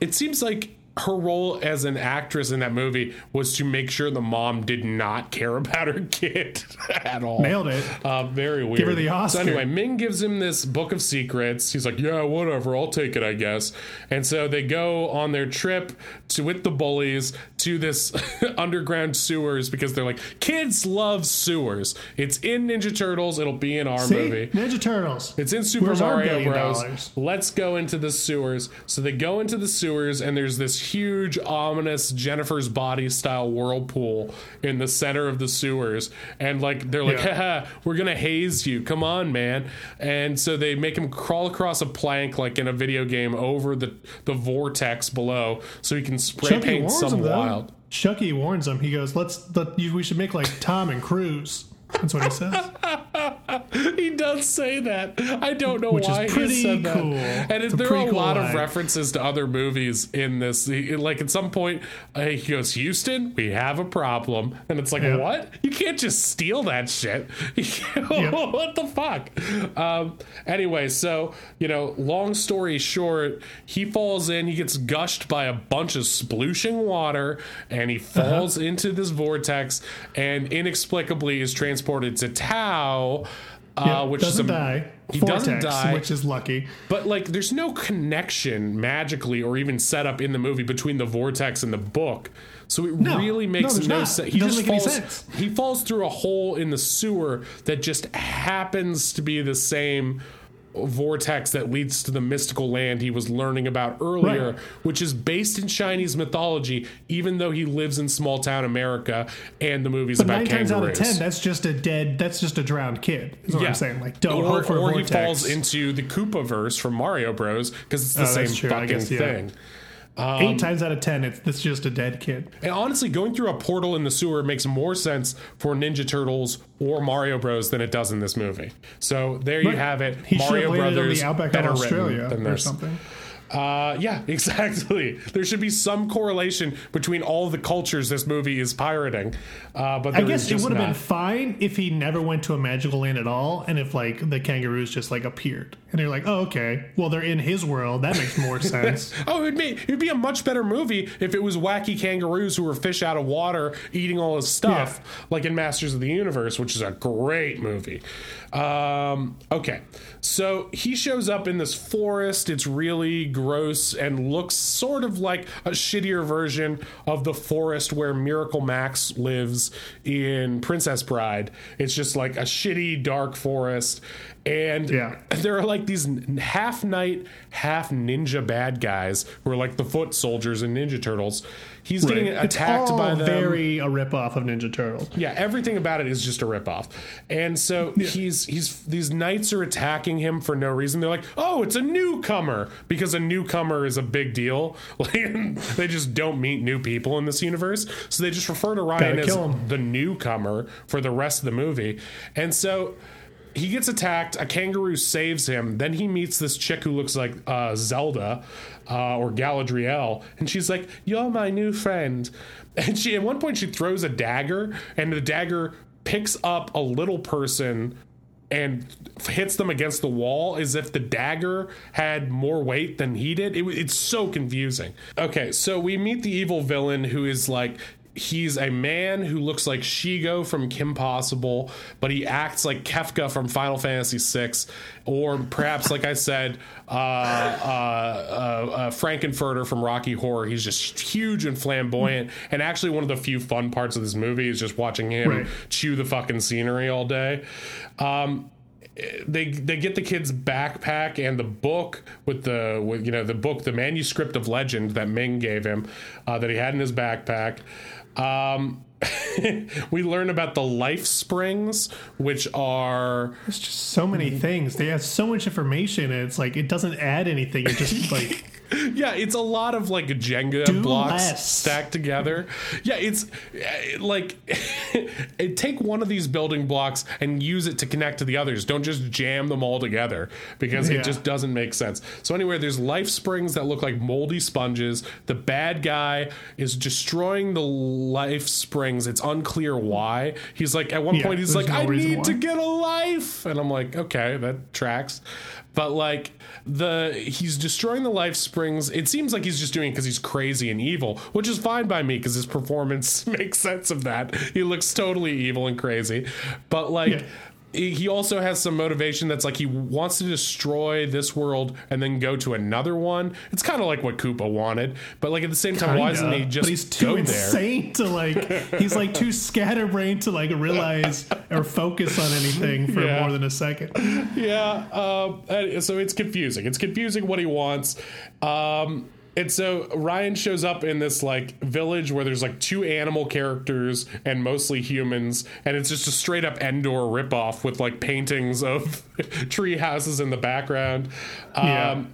it seems like her role as an actress in that movie was to make sure the mom did not care (laughs) about her kid (laughs) at all. Nailed it. Uh, very weird. Give her the Oscar. So anyway, Ming gives him this book of secrets. He's like, "Yeah, whatever, I'll take it, I guess." And so they go on their trip to with the bullies to this (laughs) underground sewers because they're like, "Kids love sewers." It's in Ninja Turtles. It'll be in our See? movie. Ninja Turtles. It's in Super Where's Mario Bros. dollars? Let's go into the sewers. So they go into the sewers, and there's this huge, ominous Jennifer's body style whirlpool in the center of the sewers. And like they're like, Yeah. haha, we're gonna haze you. Come on, man. And so they make him crawl across a plank like in a video game over the the vortex below, so he can spray Chucky paint some wild. Chucky warns him. He goes, "Let's let you, we should make like Tom and Cruise." That's what he says. (laughs) he does say that. I don't know Which is why pretty he said that. cool. And It's it, a there are a cool lot of references to other movies in this. He- like at some point, uh, he goes, "Houston, we have a problem," and it's like, Yeah. "What? You can't just steal that shit." (laughs) (laughs) what the fuck? Um, anyway, so you know, long story short, he falls in. He gets gushed by a bunch of splooshing water, and he Uh-huh. falls into this vortex, and inexplicably is transported to Tao. Uh, which doesn't is a, die. He Vortex, doesn't die. which is lucky. But like, there's no connection magically or even set up in the movie between the vortex and the book. So it No. really makes No, no sense. He just falls. sense. He falls through a hole in the sewer that just happens to be the same vortex that leads to the mystical land he was learning about earlier, Right. which is based in Chinese mythology, even though he lives in small town America and the movie's But about nine times out of ten, that's just a dead. That's just a drowned kid. Is what Yeah. I'm saying. Like, don't or, hope for a or he falls into the Koopa verse from Mario Bros. because it's the Oh, same true, fucking guess, yeah. thing. Eight um, times out of ten, it's, it's just a dead kid. And honestly, going through a portal in the sewer makes more sense for Ninja Turtles or Mario Bros. than it does in this movie. So there you have it. Mario Brothers on the outback better Australia written than or this. something. Uh, yeah, (laughs) exactly. There should be some correlation between all the cultures this movie is pirating. Uh, but I guess it would have been fine if he never went to a magical land at all, and if like the kangaroos just like appeared, and you're like, oh okay, well they're in his world. That makes more (laughs) sense. Oh, it'd be it'd be a much better movie if it was wacky kangaroos who were fish out of water eating all his stuff, like in Masters of the Universe, which is a great movie. Um, okay, so he shows up in this forest. It's really gross and looks sort of like a shittier version of the forest where Miracle Max lives in Princess Bride. It's just like a shitty dark forest. And Yeah. (laughs) there are like these half knight, half ninja bad guys who are like the foot soldiers in Ninja Turtles. He's getting It's attacked by them. very a ripoff of Ninja Turtles. Yeah, everything about it is just a ripoff. And so he's he's these knights are attacking him for no reason. They're like, "Oh, it's a newcomer," because a newcomer is a big deal. (laughs) They just don't meet new people in this universe, so they just refer to Ryan as him. the newcomer for the rest of the movie. And so he gets attacked. A kangaroo saves him. Then he meets this chick who looks like uh, Zelda uh, or Galadriel, and she's like, "You're my new friend." And she, at one point, she throws a dagger, and the dagger picks up a little person and hits them against the wall as if the dagger had more weight than he did. It, it's so confusing. Okay, so we meet the evil villain who is like. He's a man who looks like Shego from Kim Possible, but he acts like Kefka from Final Fantasy VI, or perhaps, like I said, uh, uh, uh, uh, Frank-N-Furter from Rocky Horror. He's just huge and flamboyant, and actually one of the few fun parts of this movie is just watching him Right. chew the fucking scenery all day. Um, they they get the kid's backpack and the book with the with, you know the book the manuscript of legend that Ming gave him uh, that he had in his backpack. Um, (laughs) we learn about the life springs, which are There's just so many things. They have so much information, and it's like it doesn't add anything. It just like (laughs) yeah, it's a lot of like Jenga Do blocks less. stacked together. Yeah, it's eh, like (laughs) it, take one of these building blocks and use it to connect to the others. Don't just jam them all together because Yeah. it just doesn't make sense. So anyway, there's life springs that look like moldy sponges. The bad guy is destroying the life springs. It's unclear why. He's like at one Yeah, point he's like, no I need to get a life and i'm like okay that tracks but like the he's destroying the life springs. It seems like he's just doing it because he's crazy and evil which is fine by me because his performance (laughs) makes sense of that. He looks totally evil and crazy. But like Yeah. He he also has some motivation that's like he wants to destroy this world and then go to another one. It's kind of like what Koopa wanted, but like at the same time, why doesn't he just but he's too go there? insane to like. He's like too scatterbrained to like realize or focus on anything for Yeah. more than a second. yeah um so it's confusing it's confusing what he wants um and so Ryan shows up in this like village where there's like two animal characters and mostly humans, and it's just a straight up Endor ripoff with like paintings of (laughs) tree houses in the background. Um, Yeah.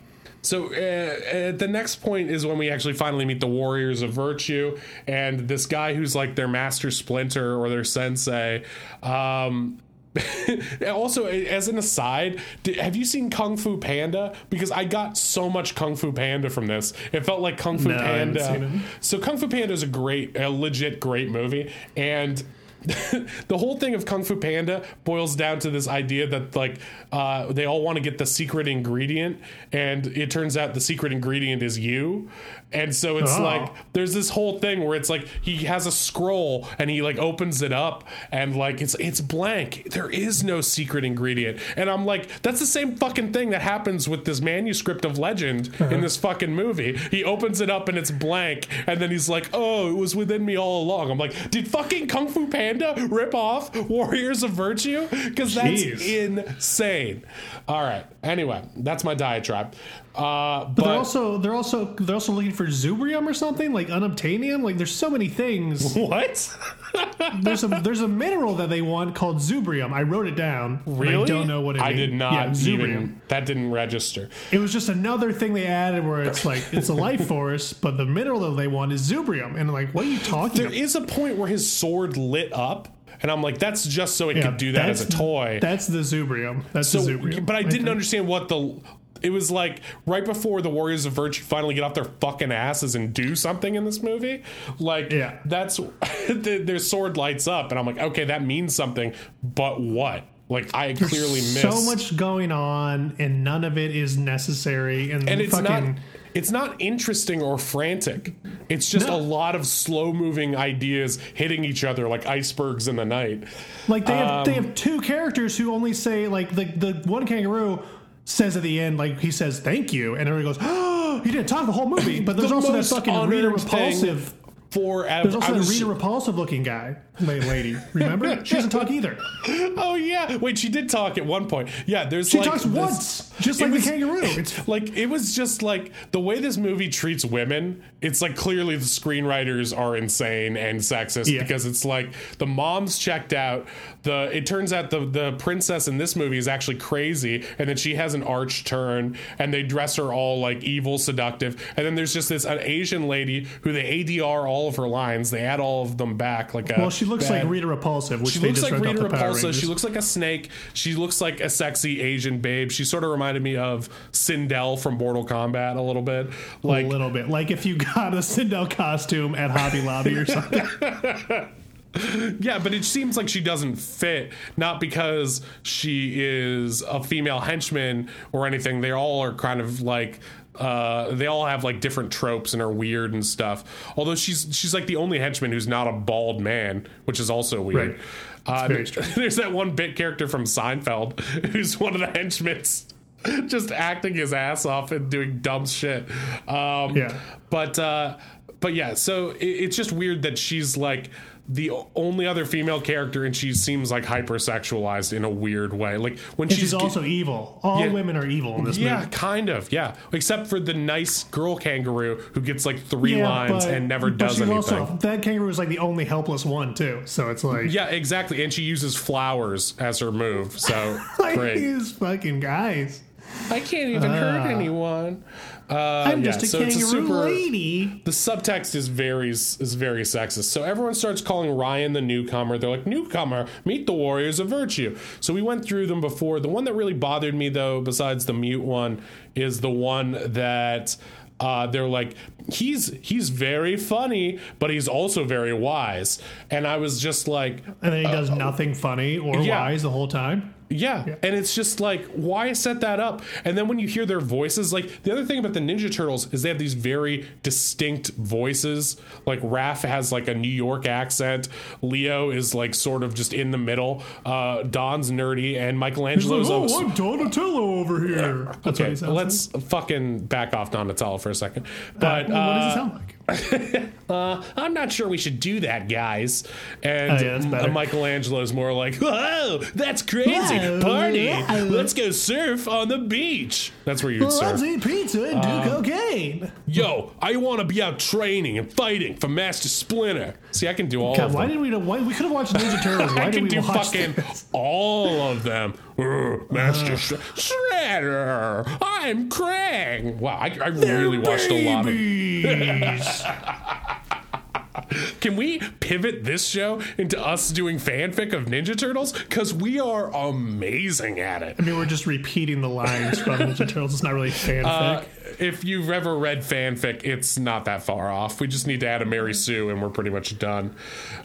So uh, uh, the next point is when we actually finally meet the warriors of virtue, and this guy who's like their master splinter or their sensei. Um, (laughs) also, as an aside, did, have you seen Kung Fu Panda? Because I got so much Kung Fu Panda from this. It felt like Kung Fu No, Panda. So Kung Fu Panda is a great, a legit great movie, and (laughs) the whole thing of Kung Fu Panda boils down to this idea that like uh, they all want to get the secret ingredient, and it turns out the secret ingredient is you. And so it's Oh. like there's this whole thing where it's like he has a scroll and he like opens it up and like it's it's blank. There is no secret ingredient. And I'm like, that's the same fucking thing that happens with this manuscript of legend in uh-huh. this fucking movie. He opens it up and it's blank, and then he's like, Oh, it was within me all along. I'm like, did fucking Kung Fu Panda rip off Warriors of Virtue? Because that's insane. All right. Anyway, that's my diatribe. Uh, but, But they're also they're also they're also looking for Zubrium or something like unobtainium. Like there's so many things. (laughs) what? There's a there's a mineral that they want called Zubrium. I wrote it down. Really? I don't know what it I means. did not Yeah, Zubrium. even. That didn't register. It was just another thing they added where it's like it's a life force, but the mineral that they want is Zubrium. And I'm like, what are you talking There about? is a point where his sword lit up, and I'm like, that's just so it Yeah, could do that as a toy. That's the Zubrium. That's so, the Zubrium. but I didn't think. understand what the. It was like right before the Warriors of Virtue finally get off their fucking asses and do something in this movie. Like, Yeah. that's (laughs) the- their sword lights up, and I'm like, okay, that means something, but what? Like, I clearly missed so much going on, and none of it is necessary. And, and it's fucking, not it's not interesting or frantic it's just No. a lot of slow moving ideas hitting each other like icebergs in the night Like they have they Um, have two characters who only say like the the one kangaroo says at the end like he says thank you. And everybody goes oh he didn't talk the whole movie. But there's The also that fucking Rita thing repulsive for there's also I that was- Rita repulsive looking guy lady. Remember? She doesn't talk either. (laughs) Oh yeah. Wait she did talk at one point. Yeah there's she like talks this- once just like was- the kangaroo. (laughs) It's like it was just like the way this movie treats women it's like clearly the screenwriters are insane and sexist Yeah. because it's like the mom's checked out the it turns out the the princess in this movie is actually crazy and then she has an arch turn and they dress her all like evil seductive and then there's just this an asian lady who they adr all of her lines they add all of them back like a well she looks bad- like Rita repulsive which she looks like Rita off the Power Repulsa. She looks like a snake. She looks like a sexy Asian babe. She sort of reminded me of Sindel from Mortal Kombat a little bit. Like a little bit like if you (laughs) got a Sindel costume at Hobby Lobby or (laughs) something (laughs) (laughs) Yeah, but it seems like she doesn't fit, not because she is a female henchman or anything. They all are kind of like uh, they all have like different tropes and are weird and stuff. Although she's she's like the only henchman who's not a bald man, which is also weird. Right. Uh, (laughs) there's that one bit character from Seinfeld (laughs) who's one of the henchmen. Just acting his ass off and doing dumb shit. Um, Yeah. but uh, but yeah, so it, it's just weird that she's like the only other female character, and she seems like hypersexualized in a weird way. Like when she's, she's also evil all Yeah. women are evil in this yeah, movie kind of, yeah. Except for the nice girl kangaroo who gets like three lines and never but does she's anything. Also, that kangaroo is like the only helpless one too. So it's like, yeah, exactly. And she uses flowers as her move. So (laughs) like great. these fucking guys. I can't even hurt anyone. Uh, I'm yeah, just a so kangaroo super, lady. the subtext is very is very sexist. So everyone starts calling Ryan the newcomer. They're like, "Newcomer, meet the warriors of virtue." So we went through them before. The one that really bothered me, though, besides the mute one, is the one that. Uh, they're like he's he's very funny, but he's also very wise, and I was just like, And then he does nothing funny or yeah. wise the whole time. Yeah. And it's just like, why set that up? And then when you hear their voices, like the other thing about the Ninja Turtles is they have these very distinct voices. Like Raph has like a New York accent. Leo is like sort of just in the middle. Uh, Don's nerdy, and Michelangelo's. like, oh, I'm Donatello over here. That's what Okay, let's fucking back off Donatello for a second. But like. Well, what does it sound like? (laughs) uh, I'm not sure we should do that, guys. And Oh, yeah, that's better. M- Michelangelo's more like, whoa, that's crazy. Whoa, Party. whoa. Let's go surf on the beach. That's where you would Well, let's surf. eat pizza and do cocaine. Yo, I want to be out training and fighting for Master Splinter. See, I can do all God, of why them. did we? know- Why we could have watched Ninja (laughs) Turtles? Why I can do fucking this? all of them. Ugh, Master Sh- Shredder. I'm Krang. Wow, I, I really watched a lot of. (laughs) (laughs) Can we pivot this show into us doing fanfic of Ninja Turtles? Because we are amazing at it. I mean, we're just repeating the lines from Ninja (laughs) Turtles. It's not really fanfic. Uh, if you've ever read fanfic, it's not that far off. We just need to add a Mary Sue, and we're pretty much done.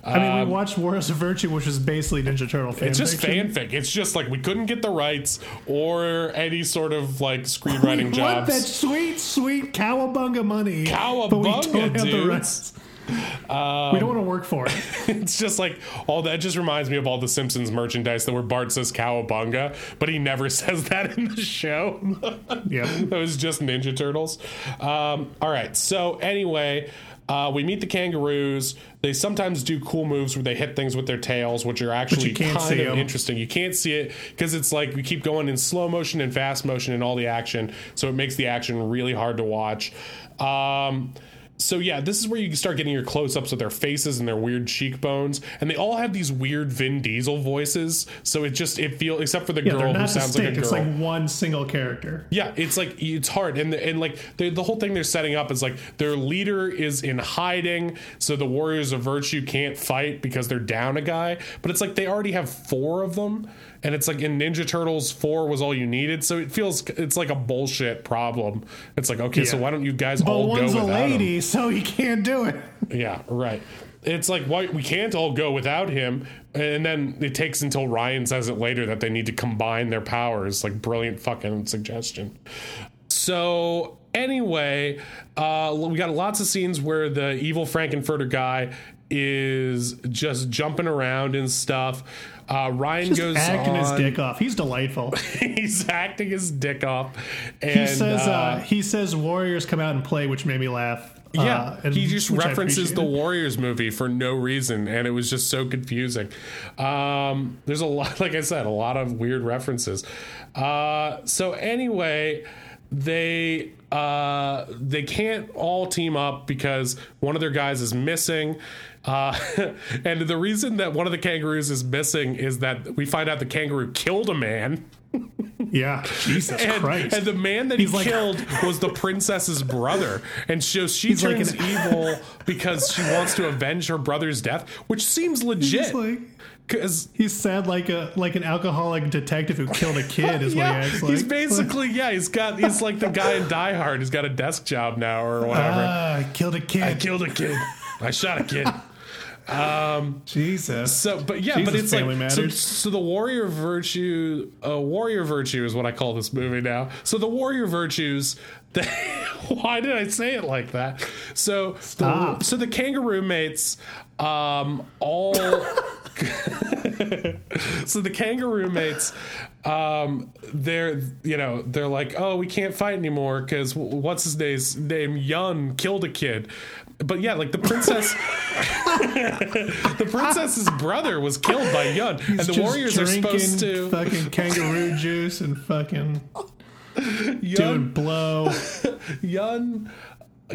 I mean, we watched Warriors of Virtue, which is basically Ninja Turtle fanfic. It's just fanfic. It's just like we couldn't get the rights or any sort of like screenwriting (laughs) We want that sweet, sweet cowabunga money. but we don't have the dudes. Rights. we don't want to work for it. (laughs) It's just like all that just reminds me of all the Simpsons merchandise that where Bart says cowabunga, but he never (laughs) says that in the show. (laughs) Yeah. That was just Ninja Turtles. Um, all right. So anyway, Uh, we meet the kangaroos. They sometimes do cool moves where they hit things with their tails, which are actually kind of of 'em. interesting. You can't see it because it's like we keep going in slow motion and fast motion and all the action, so it makes the action really hard to watch. Um, so yeah, this is where you start getting your close-ups of their faces and their weird cheekbones, and they all have these weird Vin Diesel voices. So it just it feels except for the Yeah, girl who sounds like a girl. It's like one single character. Yeah, it's like it's hard, and and like the the whole thing they're setting up is like their leader is in hiding, so the warriors of virtue can't fight because they're down a guy. But it's like they already have four of them, and it's like in Ninja Turtles four was all you needed, so it feels it's like a bullshit problem. It's like okay, so why don't you guys But all go one's a without him? lady, so he can't do it. Yeah, right. It's like why we can't all go without him, and then it takes until Ryan says it later that they need to combine their powers. Like brilliant fucking suggestion. So anyway, uh, we got lots of scenes where the evil Frank-N-Furter guy is just jumping around and stuff. Uh, Ryan Just goes acting his dick off. He's delightful. (laughs) He's acting his dick off, and He says uh, uh, he says warriors come out and play, which made me laugh. Yeah, Uh, and- he just references the. Warriors movie for no reason, and it was just so confusing. Um, there's a lot, (laughs) like I said, a lot of weird references. Uh, so anyway, they uh, they can't all team up because one of their guys is missing. Uh, (laughs) and the reason that one of the kangaroos is missing is that we find out the kangaroo killed a man. (laughs) Yeah, Jesus And, Christ. and the man that He's he like- killed was the princess's brother. And so she He's like turns an- evil because she wants to avenge her brother's death, which seems legit. Like Because he's sad like a like an alcoholic detective who killed a kid is what (laughs) yeah, he acts like. he's basically yeah, he's got he's like the guy in Die Hard who's got a desk job now or whatever. ah, killed a kid. I killed a kid. I shot a kid. (laughs) Jesus. So, but yeah, but it's like so, so the warrior virtue, uh, warrior virtue is what I call this movie now. So the warrior virtues. (laughs) They, why did I say it like that? So, the, so the kangaroo mates, um, all. (laughs) so the kangaroo mates um they're you know they're like oh we can't fight anymore because what's his name's name yun killed a kid but yeah like the princess (laughs) the princess's brother was killed by yun and the warriors are supposed to fucking kangaroo juice and fucking doing (laughs) yun, blow. yun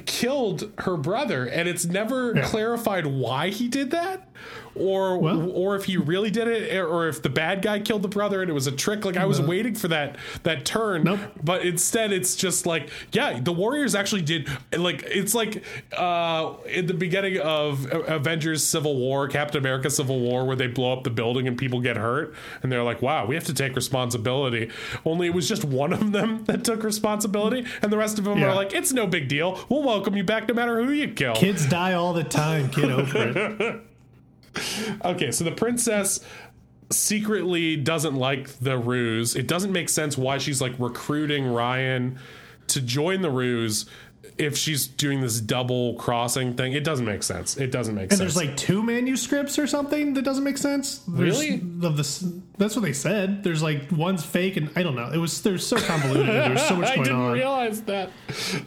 killed her brother and it's never Yeah. clarified why he did that or Well- or if he really did it or if the bad guy killed the brother and it was a trick like i was waiting for that that turn Nope. but instead it's just like yeah the warriors actually did like it's like uh in the beginning of avengers civil war captain america civil war where they blow up the building and people get hurt and they're like wow we have to take responsibility only it was just one of them (laughs) that took responsibility and the rest of them Yeah. are like it's no big deal we'll welcome you back no matter who you kill Kids die all the time. Get over it. (laughs) (laughs) Okay, so the princess secretly doesn't like the ruse. It doesn't make sense why she's like recruiting Ryan to join the ruse if she's doing this double crossing thing. It doesn't make sense. It doesn't make And sense. there's like two manuscripts or something that doesn't make sense. There's- Really? Of this, that's what they said. There's like one's fake, and I don't know. It was there's so convoluted. There's so much (laughs) I going on. I didn't realize that.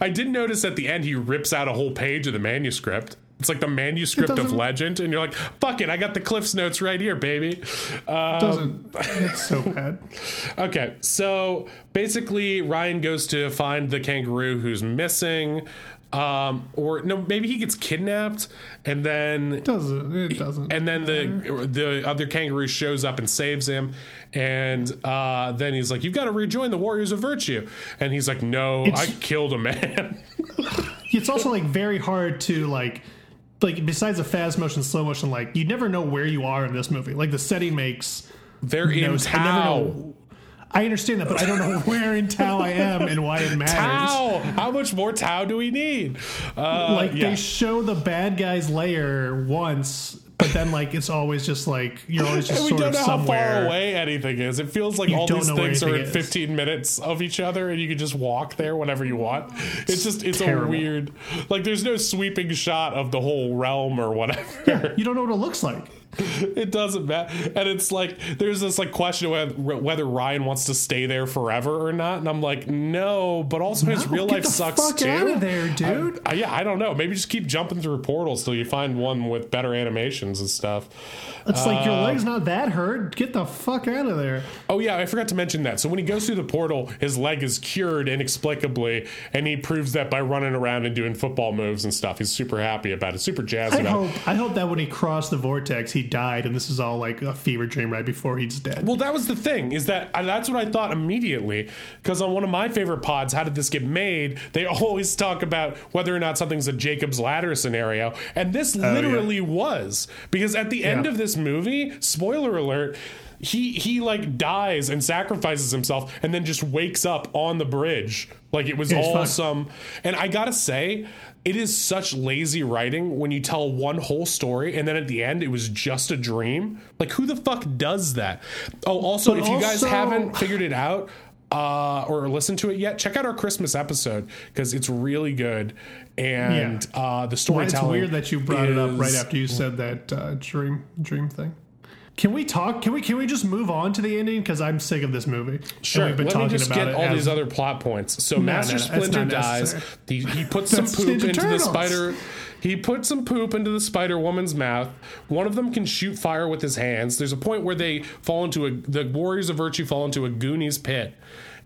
I did notice at the end he rips out a whole page of the manuscript. It's like the manuscript of legend, and you're like, "Fuck it, I got the Cliff's notes right here, baby." Uh, doesn't it's so bad. (laughs) Okay, so basically, Ryan goes to find the kangaroo who's missing, um, or no, maybe he gets kidnapped, and then Doesn't it doesn't. and then the the other kangaroo shows up and saves him, and uh, then he's like, "You've got to rejoin the Warriors of Virtue," and he's like, "No, It's- I killed a man." (laughs) (laughs) it's also like very hard to like like besides the fast motion slow motion like you never know where you are in this movie like the setting makes in no I never know I understand that but I don't know (laughs) where in Tao I am and why it matters Tao. How much more Tao do we need? Uh, like yeah. they show the bad guy's layer once but then like it's always just like you're always just And we sort don't of know how somewhere far away anything is. It feels like all these things are in anything is. 15 minutes of each other, and you can just walk there whenever you want. It's just it's a weird, like there's no sweeping shot of the whole realm or whatever. you don't know what it looks like (laughs) it doesn't matter. And it's like there's this like question of whether, Ryan wants to stay there forever or not. And I'm like, no, but also his No, real get life the sucks fuck too. outta there, dude. I- I- yeah, I don't know. Maybe just keep jumping through portals till you find one with better animations and stuff. It's like your Uh, leg's not that hurt. Get the fuck out of there. Oh yeah, I forgot to mention that. So when he goes through the portal, his leg is cured inexplicably, and he proves that by running around and doing football moves and stuff. He's super happy about it, super jazzed I about it. I hope that when he crossed the vortex, he died, and this is all like a fever dream right before he's dead. Well, that was the thing is that uh, that's what I thought immediately because on one of my favorite pods, how did this get made? They (laughs) always talk about whether or not something's a Jacob's ladder scenario, and this literally was because at the end Yeah. of this movie, spoiler alert. He he like dies and sacrifices himself and then just wakes up on the bridge like it was Yeah, it's all some and I gotta say it is such lazy writing when you tell one whole story and then at the end it was just a dream. Like who the fuck does that? Oh, also But if you guys haven't figured it out uh, or listened to it yet, check out our Christmas episode because it's really good and uh, the Well, it's weird that you brought it up right after you said that uh, dream dream thing. Can we talk? Can we can we just move on to the ending? Because I'm sick of this movie. Sure. we've been Let me just about get all these other plot points. So no, Master no, Splinter dies. He, he puts some poop into Turtles. the spider. He put some poop into the Spider Woman's mouth. One of them can shoot fire with his hands. There's a point where they fall into a the Warriors of Virtue fall into a Goonies pit.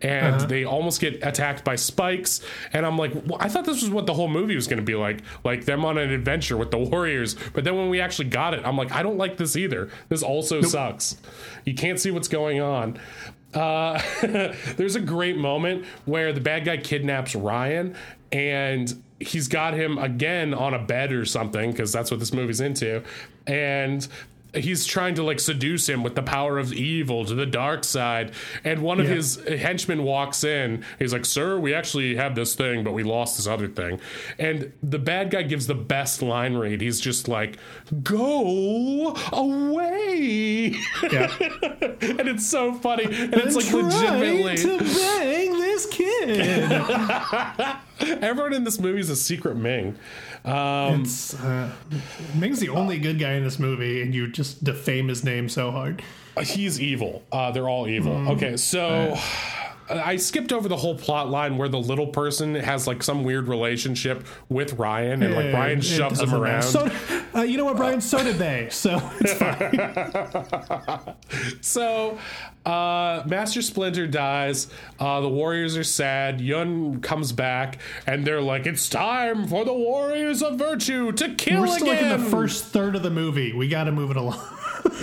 And Uh-huh. they almost get attacked by spikes, and I'm like, well, I thought this was what the whole movie was going to be like, like them on an adventure with the Warriors. But then when we actually got it, I'm like, I don't like this either. This also sucks. You can't see what's going on. Uh, (laughs) there's a great moment where the bad guy kidnaps Ryan and he's got him again on a bed or something because that's what this movie's into. And he's trying to like seduce him with the power of evil to the dark side. And one of Yeah. his henchmen walks in. He's like, Sir, we actually have this thing, but we lost this other thing. And the bad guy gives the best line read. He's just like, Go away. Yeah. (laughs) and it's so funny. And it's like legitimately. This kid. (laughs) Everyone in this movie is a secret Ming. Um, it's, uh, Ming's the only good guy in this movie, and you just defame his name so hard. he's evil. Uh, they're all evil. Mm. Okay, so. I skipped over the whole plot line where the little person has like some weird relationship with Ryan, and like Ryan it shoves him around. So, uh, you know what, Brian? So did they. So it's fine. (laughs) So, uh, Master Splinter dies. Uh, the Warriors are sad. Yun comes back, and they're like, "It's time for the Warriors of Virtue to kill We're still like in the first third of the movie. We got to move it along. (laughs)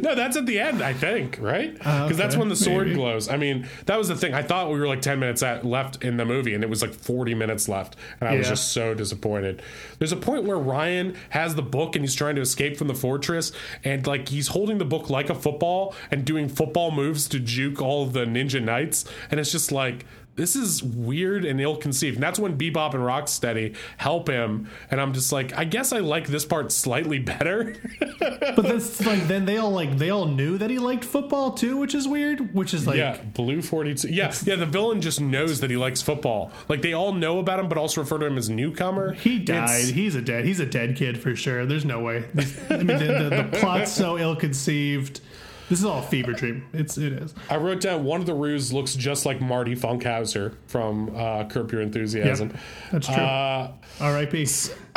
no, that's at the end, I think, right? Ah, because that's okay. when the sword Maybe. glows. I mean, that was the thing. I thought we were like ten minutes at, left in the movie, and it was like forty minutes left, and I was just so disappointed. There's a point where Ryan has the book and he's trying to escape from the fortress, and like he's holding the book like a football and doing football moves to juke all the ninja knights, and it's just like. This is weird and ill-conceived. And that's when Bebop and Rocksteady help him, and I'm just like, I guess I like this part slightly (laughs) better. But that's like then they all like they all knew that he liked football too, which is weird. Which is like yeah, Blue 42. Yeah, yeah, the villain just knows that he likes football. Like they all know about him, but also refer to him as newcomer. he died. It's- He's a dead. He's a dead kid for sure. There's no way. I mean, the, the, the plot's so ill-conceived. This is all fever dream. It's it is. I wrote down one of the ruse looks just like Marty Funkhouser from uh, Curb Your Enthusiasm. That's true. Uh, R.I.P.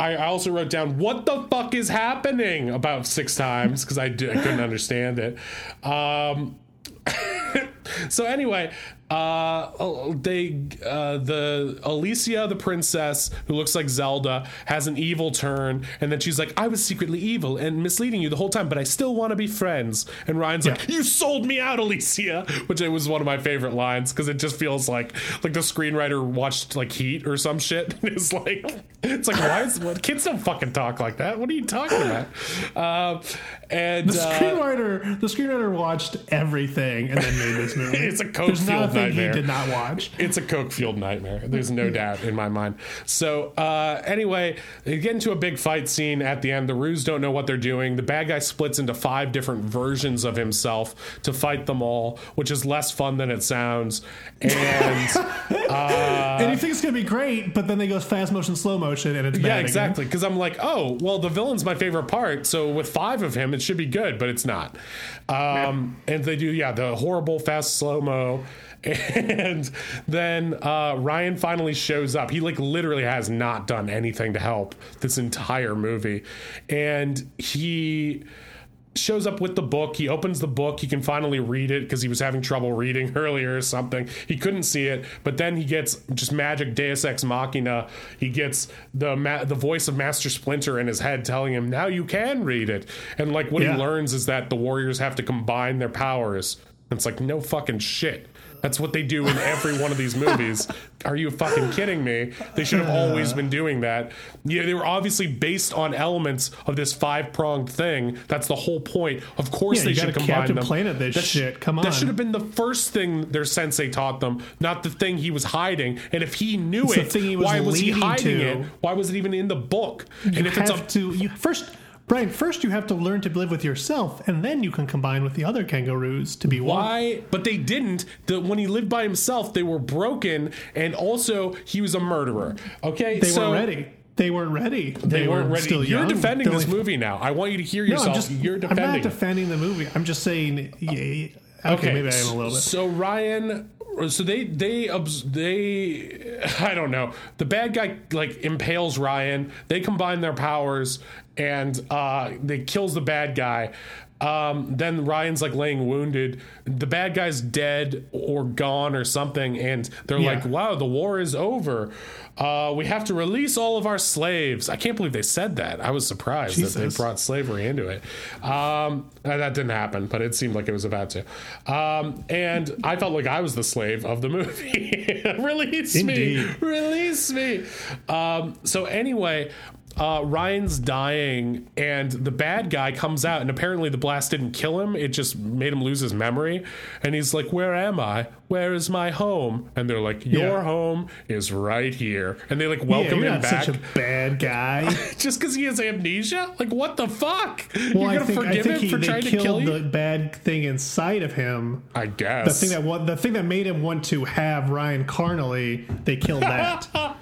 I I also wrote down what the fuck is happening about six times because I, I, couldn't understand it. Um, (laughs) so anyway, uh, they uh, the Alicia the princess who looks like Zelda has an evil turn, and then she's like, "I was secretly evil and misleading you the whole time, but I still want to be friends." And Ryan's like, "You sold me out, Alicia," which it was one of my favorite lines because it just feels like like the screenwriter watched like Heat or some shit. (laughs) And it's like it's like why is what kids don't fucking talk like that? What are you talking about? (laughs) Uh, and The uh, screenwriter, the screenwriter watched everything and then made this movie. (laughs) It's a There's Cokefield not a thing nightmare. he did not watch. It's a coke fueled nightmare. There's no (laughs) doubt in my mind. So uh, anyway, they get into a big fight scene at the end. The Ruse don't know what they're doing. The bad guy splits into five different versions of himself to fight them all, which is less fun than it sounds. And (laughs) and you think it's gonna be great, but then they go fast motion, slow motion, and it's bad yeah, exactly. Because I'm like, oh, well, the villain's my favorite part. So with five of him, it should be good, but it's not. Um, And they do, yeah, the horrible fast slow mo. (laughs) And then uh, Ryan finally shows up. He like literally has not done anything to help this entire movie, and he shows up with the book. He opens the book. He can finally read it because he was having trouble reading (laughs) earlier or something. He couldn't see it, but then he gets just magic Deus Ex Machina. He gets the ma- the voice of Master Splinter in his head telling him, "Now you can read it." And like what Yeah. he learns is that the warriors have to combine their powers. And it's like no fucking shit. That's what they do in every one of these movies. (laughs) Are you fucking kidding me? They should have always been doing that. Yeah, they were obviously based on elements of this five pronged thing. That's the whole point. Of course, Yeah, they should combine Captain them. Planet this That sh- shit. Come on, That should have been the first thing their sensei taught them, not the thing he was hiding. And if he knew It's it, he was why was he hiding to. it? Why was it even in the book? and You if it's a to you first, Brian. First, you have to learn to live with yourself, and then you can combine with the other kangaroos to be one. Why? But they didn't. The, when he lived by himself, they were broken, and also he was a murderer. Okay, They so weren't ready. They weren't ready. They, weren't ready. Still You're young. defending They're this movie now. I want you to hear No, yourself. I'm just. You're I'm not defending the movie. I'm just saying. Yeah, yeah, okay, maybe I am a little bit. So Ryan, so they they they (laughs) I don't know. The bad guy like impales Ryan. They combine their powers and uh, they kills the bad guy. Um, then Ryan's like laying wounded. The bad guy's dead or gone or something, and they're Yeah. like, "Wow, the war is over. Uh, we have to release all of our slaves." I can't believe they said that. I was surprised that they brought slavery into it. Um, that didn't happen, but it seemed like it was about to. Um, and I felt like I was the slave of the movie. (laughs) Release me, release me. Um, so anyway. Uh, Ryan's dying, and the bad guy comes out, and apparently the blast didn't kill him; it just made him lose his memory. And he's like, "Where am I? Where is my home?" And they're like, "Your Yeah. home is right here." And they like Yeah, welcome you're him back such a bad guy. (laughs) just because he has amnesia? Like, what the fuck? Well, You're gonna think, forgive him he, for trying to kill you? the bad thing inside of him. I guess The thing that the thing that made him want to have Ryan carnally, they killed that. (laughs)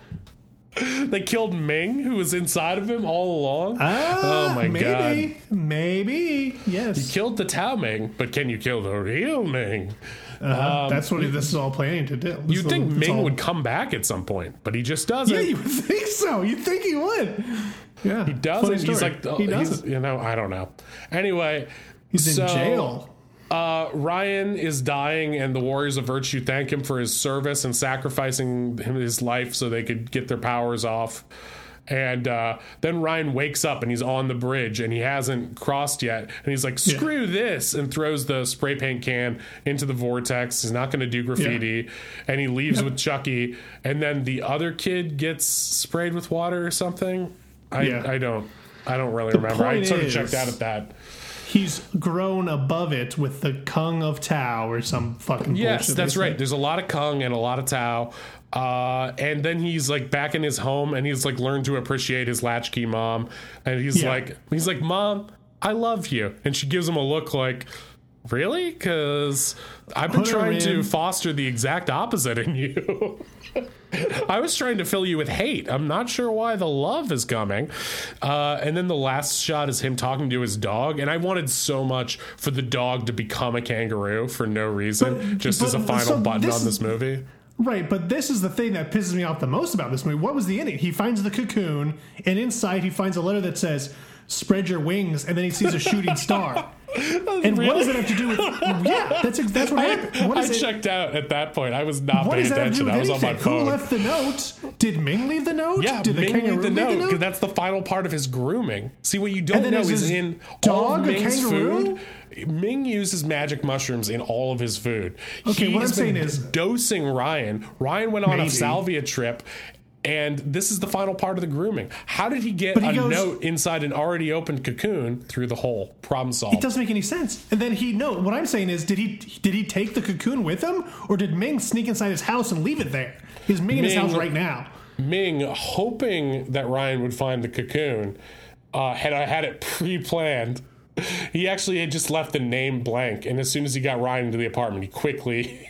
(laughs) they killed Ming, who was inside of him all along. Ah, oh my maybe, god! maybe, Maybe. yes. He killed the Tao Ming, but can you kill the real Ming? Uh, that's what this is all planning to do. This You'd think Ming all- would come back at some point, but he just doesn't. Yeah, you would think so. You think he would? Yeah, he doesn't. He's like, he doesn't. you know, I don't know. Anyway, He's so, in jail. Uh, Ryan is dying, and the Warriors of Virtue thank him for his service and sacrificing him his life so they could get their powers off. And uh, then Ryan wakes up and he's on the bridge and he hasn't crossed yet. And he's like, screw this, and throws the spray paint can into the vortex. He's not going to do graffiti. And he leaves with Chucky. And then the other kid gets sprayed with water or something. I, Yeah. I don't. I don't really remember. I sort of is- checked out at that. He's grown above it with the Kung of Tao or some fucking Yes, that's right. There's a lot of Kung and a lot of Tao. Uh, and then he's like back in his home and he's like learned to appreciate his latchkey mom. And he's Yeah. like, he's like, Mom, I love you. And she gives him a look like, Really? Because I've been trying to foster the exact opposite in you. (laughs) I was trying to fill you with hate. I'm not sure why the love is coming. Uh, and then the last shot is him talking to his dog. And I wanted so much for the dog to become a kangaroo for no reason, But- just as a final so button this on this movie. Right, but this is the thing that pisses me off the most about this movie. What was the ending? He finds the cocoon, and inside he finds a letter that says, "Spread your wings," and then he sees a shooting star. (laughs) And what does that have to do with? Yeah, that's that's what happened. What I it? checked out at that point. I was not paying does that have to attention. I was on my phone. Who left the note? Did Ming leave the note? Yeah, Did Ming kangaroo leave the note because that's the final part of his grooming. See, what you don't know is in all dog a Ming's kangaroo? food. Ming uses magic mushrooms in all of his food. Okay, He what I'm saying is- dosing Ryan. Ryan went on a Maybe. salvia trip. And this is the final part of the grooming. How did he get he a goes- note inside an already opened cocoon through the hole? Problem solved. It doesn't make any sense. And then he no. What I'm saying is, did he did he take the cocoon with him, or did Ming sneak inside his house and leave it there? He's Ming in his house right now. Ming, hoping that Ryan would find the cocoon, uh, had I had it pre-planned. He actually had just left the name blank, and as soon as he got Ryan into the apartment, he quickly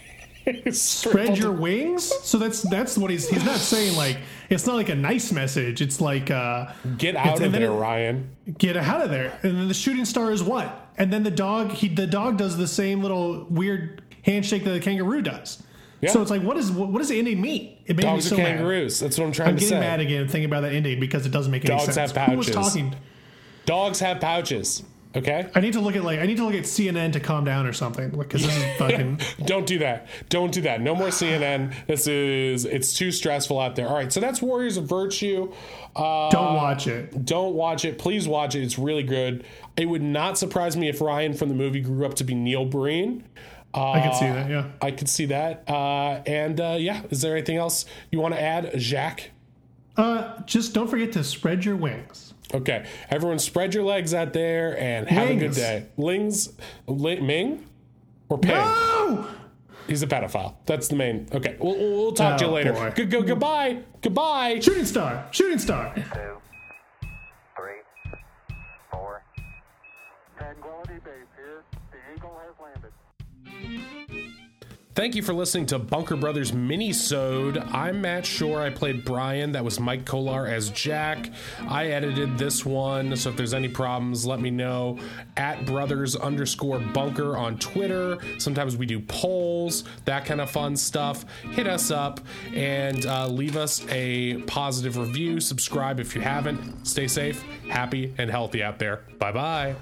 Spread your wings. So that's that's what he's he's not saying. Like it's not like a nice message. It's like uh, get out of there, it- Ryan. get out of there. And then the shooting star is what? And then the dog he the dog does the same little weird handshake that the kangaroo does. Yeah. So it's like what is what, what does the ending mean? It made Dogs me so are mad. kangaroos. That's what I'm trying I'm to getting mad again thinking about that ending because it doesn't make any Dogs sense. have Who was talking? Dogs have pouches. Okay. I need to look at like I need to look at CNN to calm down or something because this is (laughs) fucking. (laughs) Don't do that. Don't do that. No more CNN. This is it's too stressful out there. All right, so that's Warriors of Virtue. Uh, Don't watch it. Don't watch it. Please watch it. It's really good. It would not surprise me if Ryan from the movie grew up to be Neil Breen. Uh, I can see that. Yeah. I could see that. Uh, and uh, yeah, is there anything else you want to add, Jack? Uh, just don't forget to spread your wings. Okay, everyone, spread your legs out there and have a good day. Lings, Li- Ming, or Ping? No. He's a pedophile. That's the main. Okay, we'll, we'll we'll talk to you Oh, later. boy. Go, go, goodbye. Goodbye. Shooting star. Shooting star. two, three, four. Tranquility Base here. The Eagle has landed. Thank you for listening to Bunker Brothers Mini-Sode. I'm Matt Shore. I played Brian. That was Mike Kolar as Jack. I edited this one, so if there's any problems, let me know. At brothers underscore bunker on Twitter. Sometimes we do polls, that kind of fun stuff. Hit us up and uh, leave us a positive review. Subscribe if you haven't. Stay safe, happy, and healthy out there. Bye bye.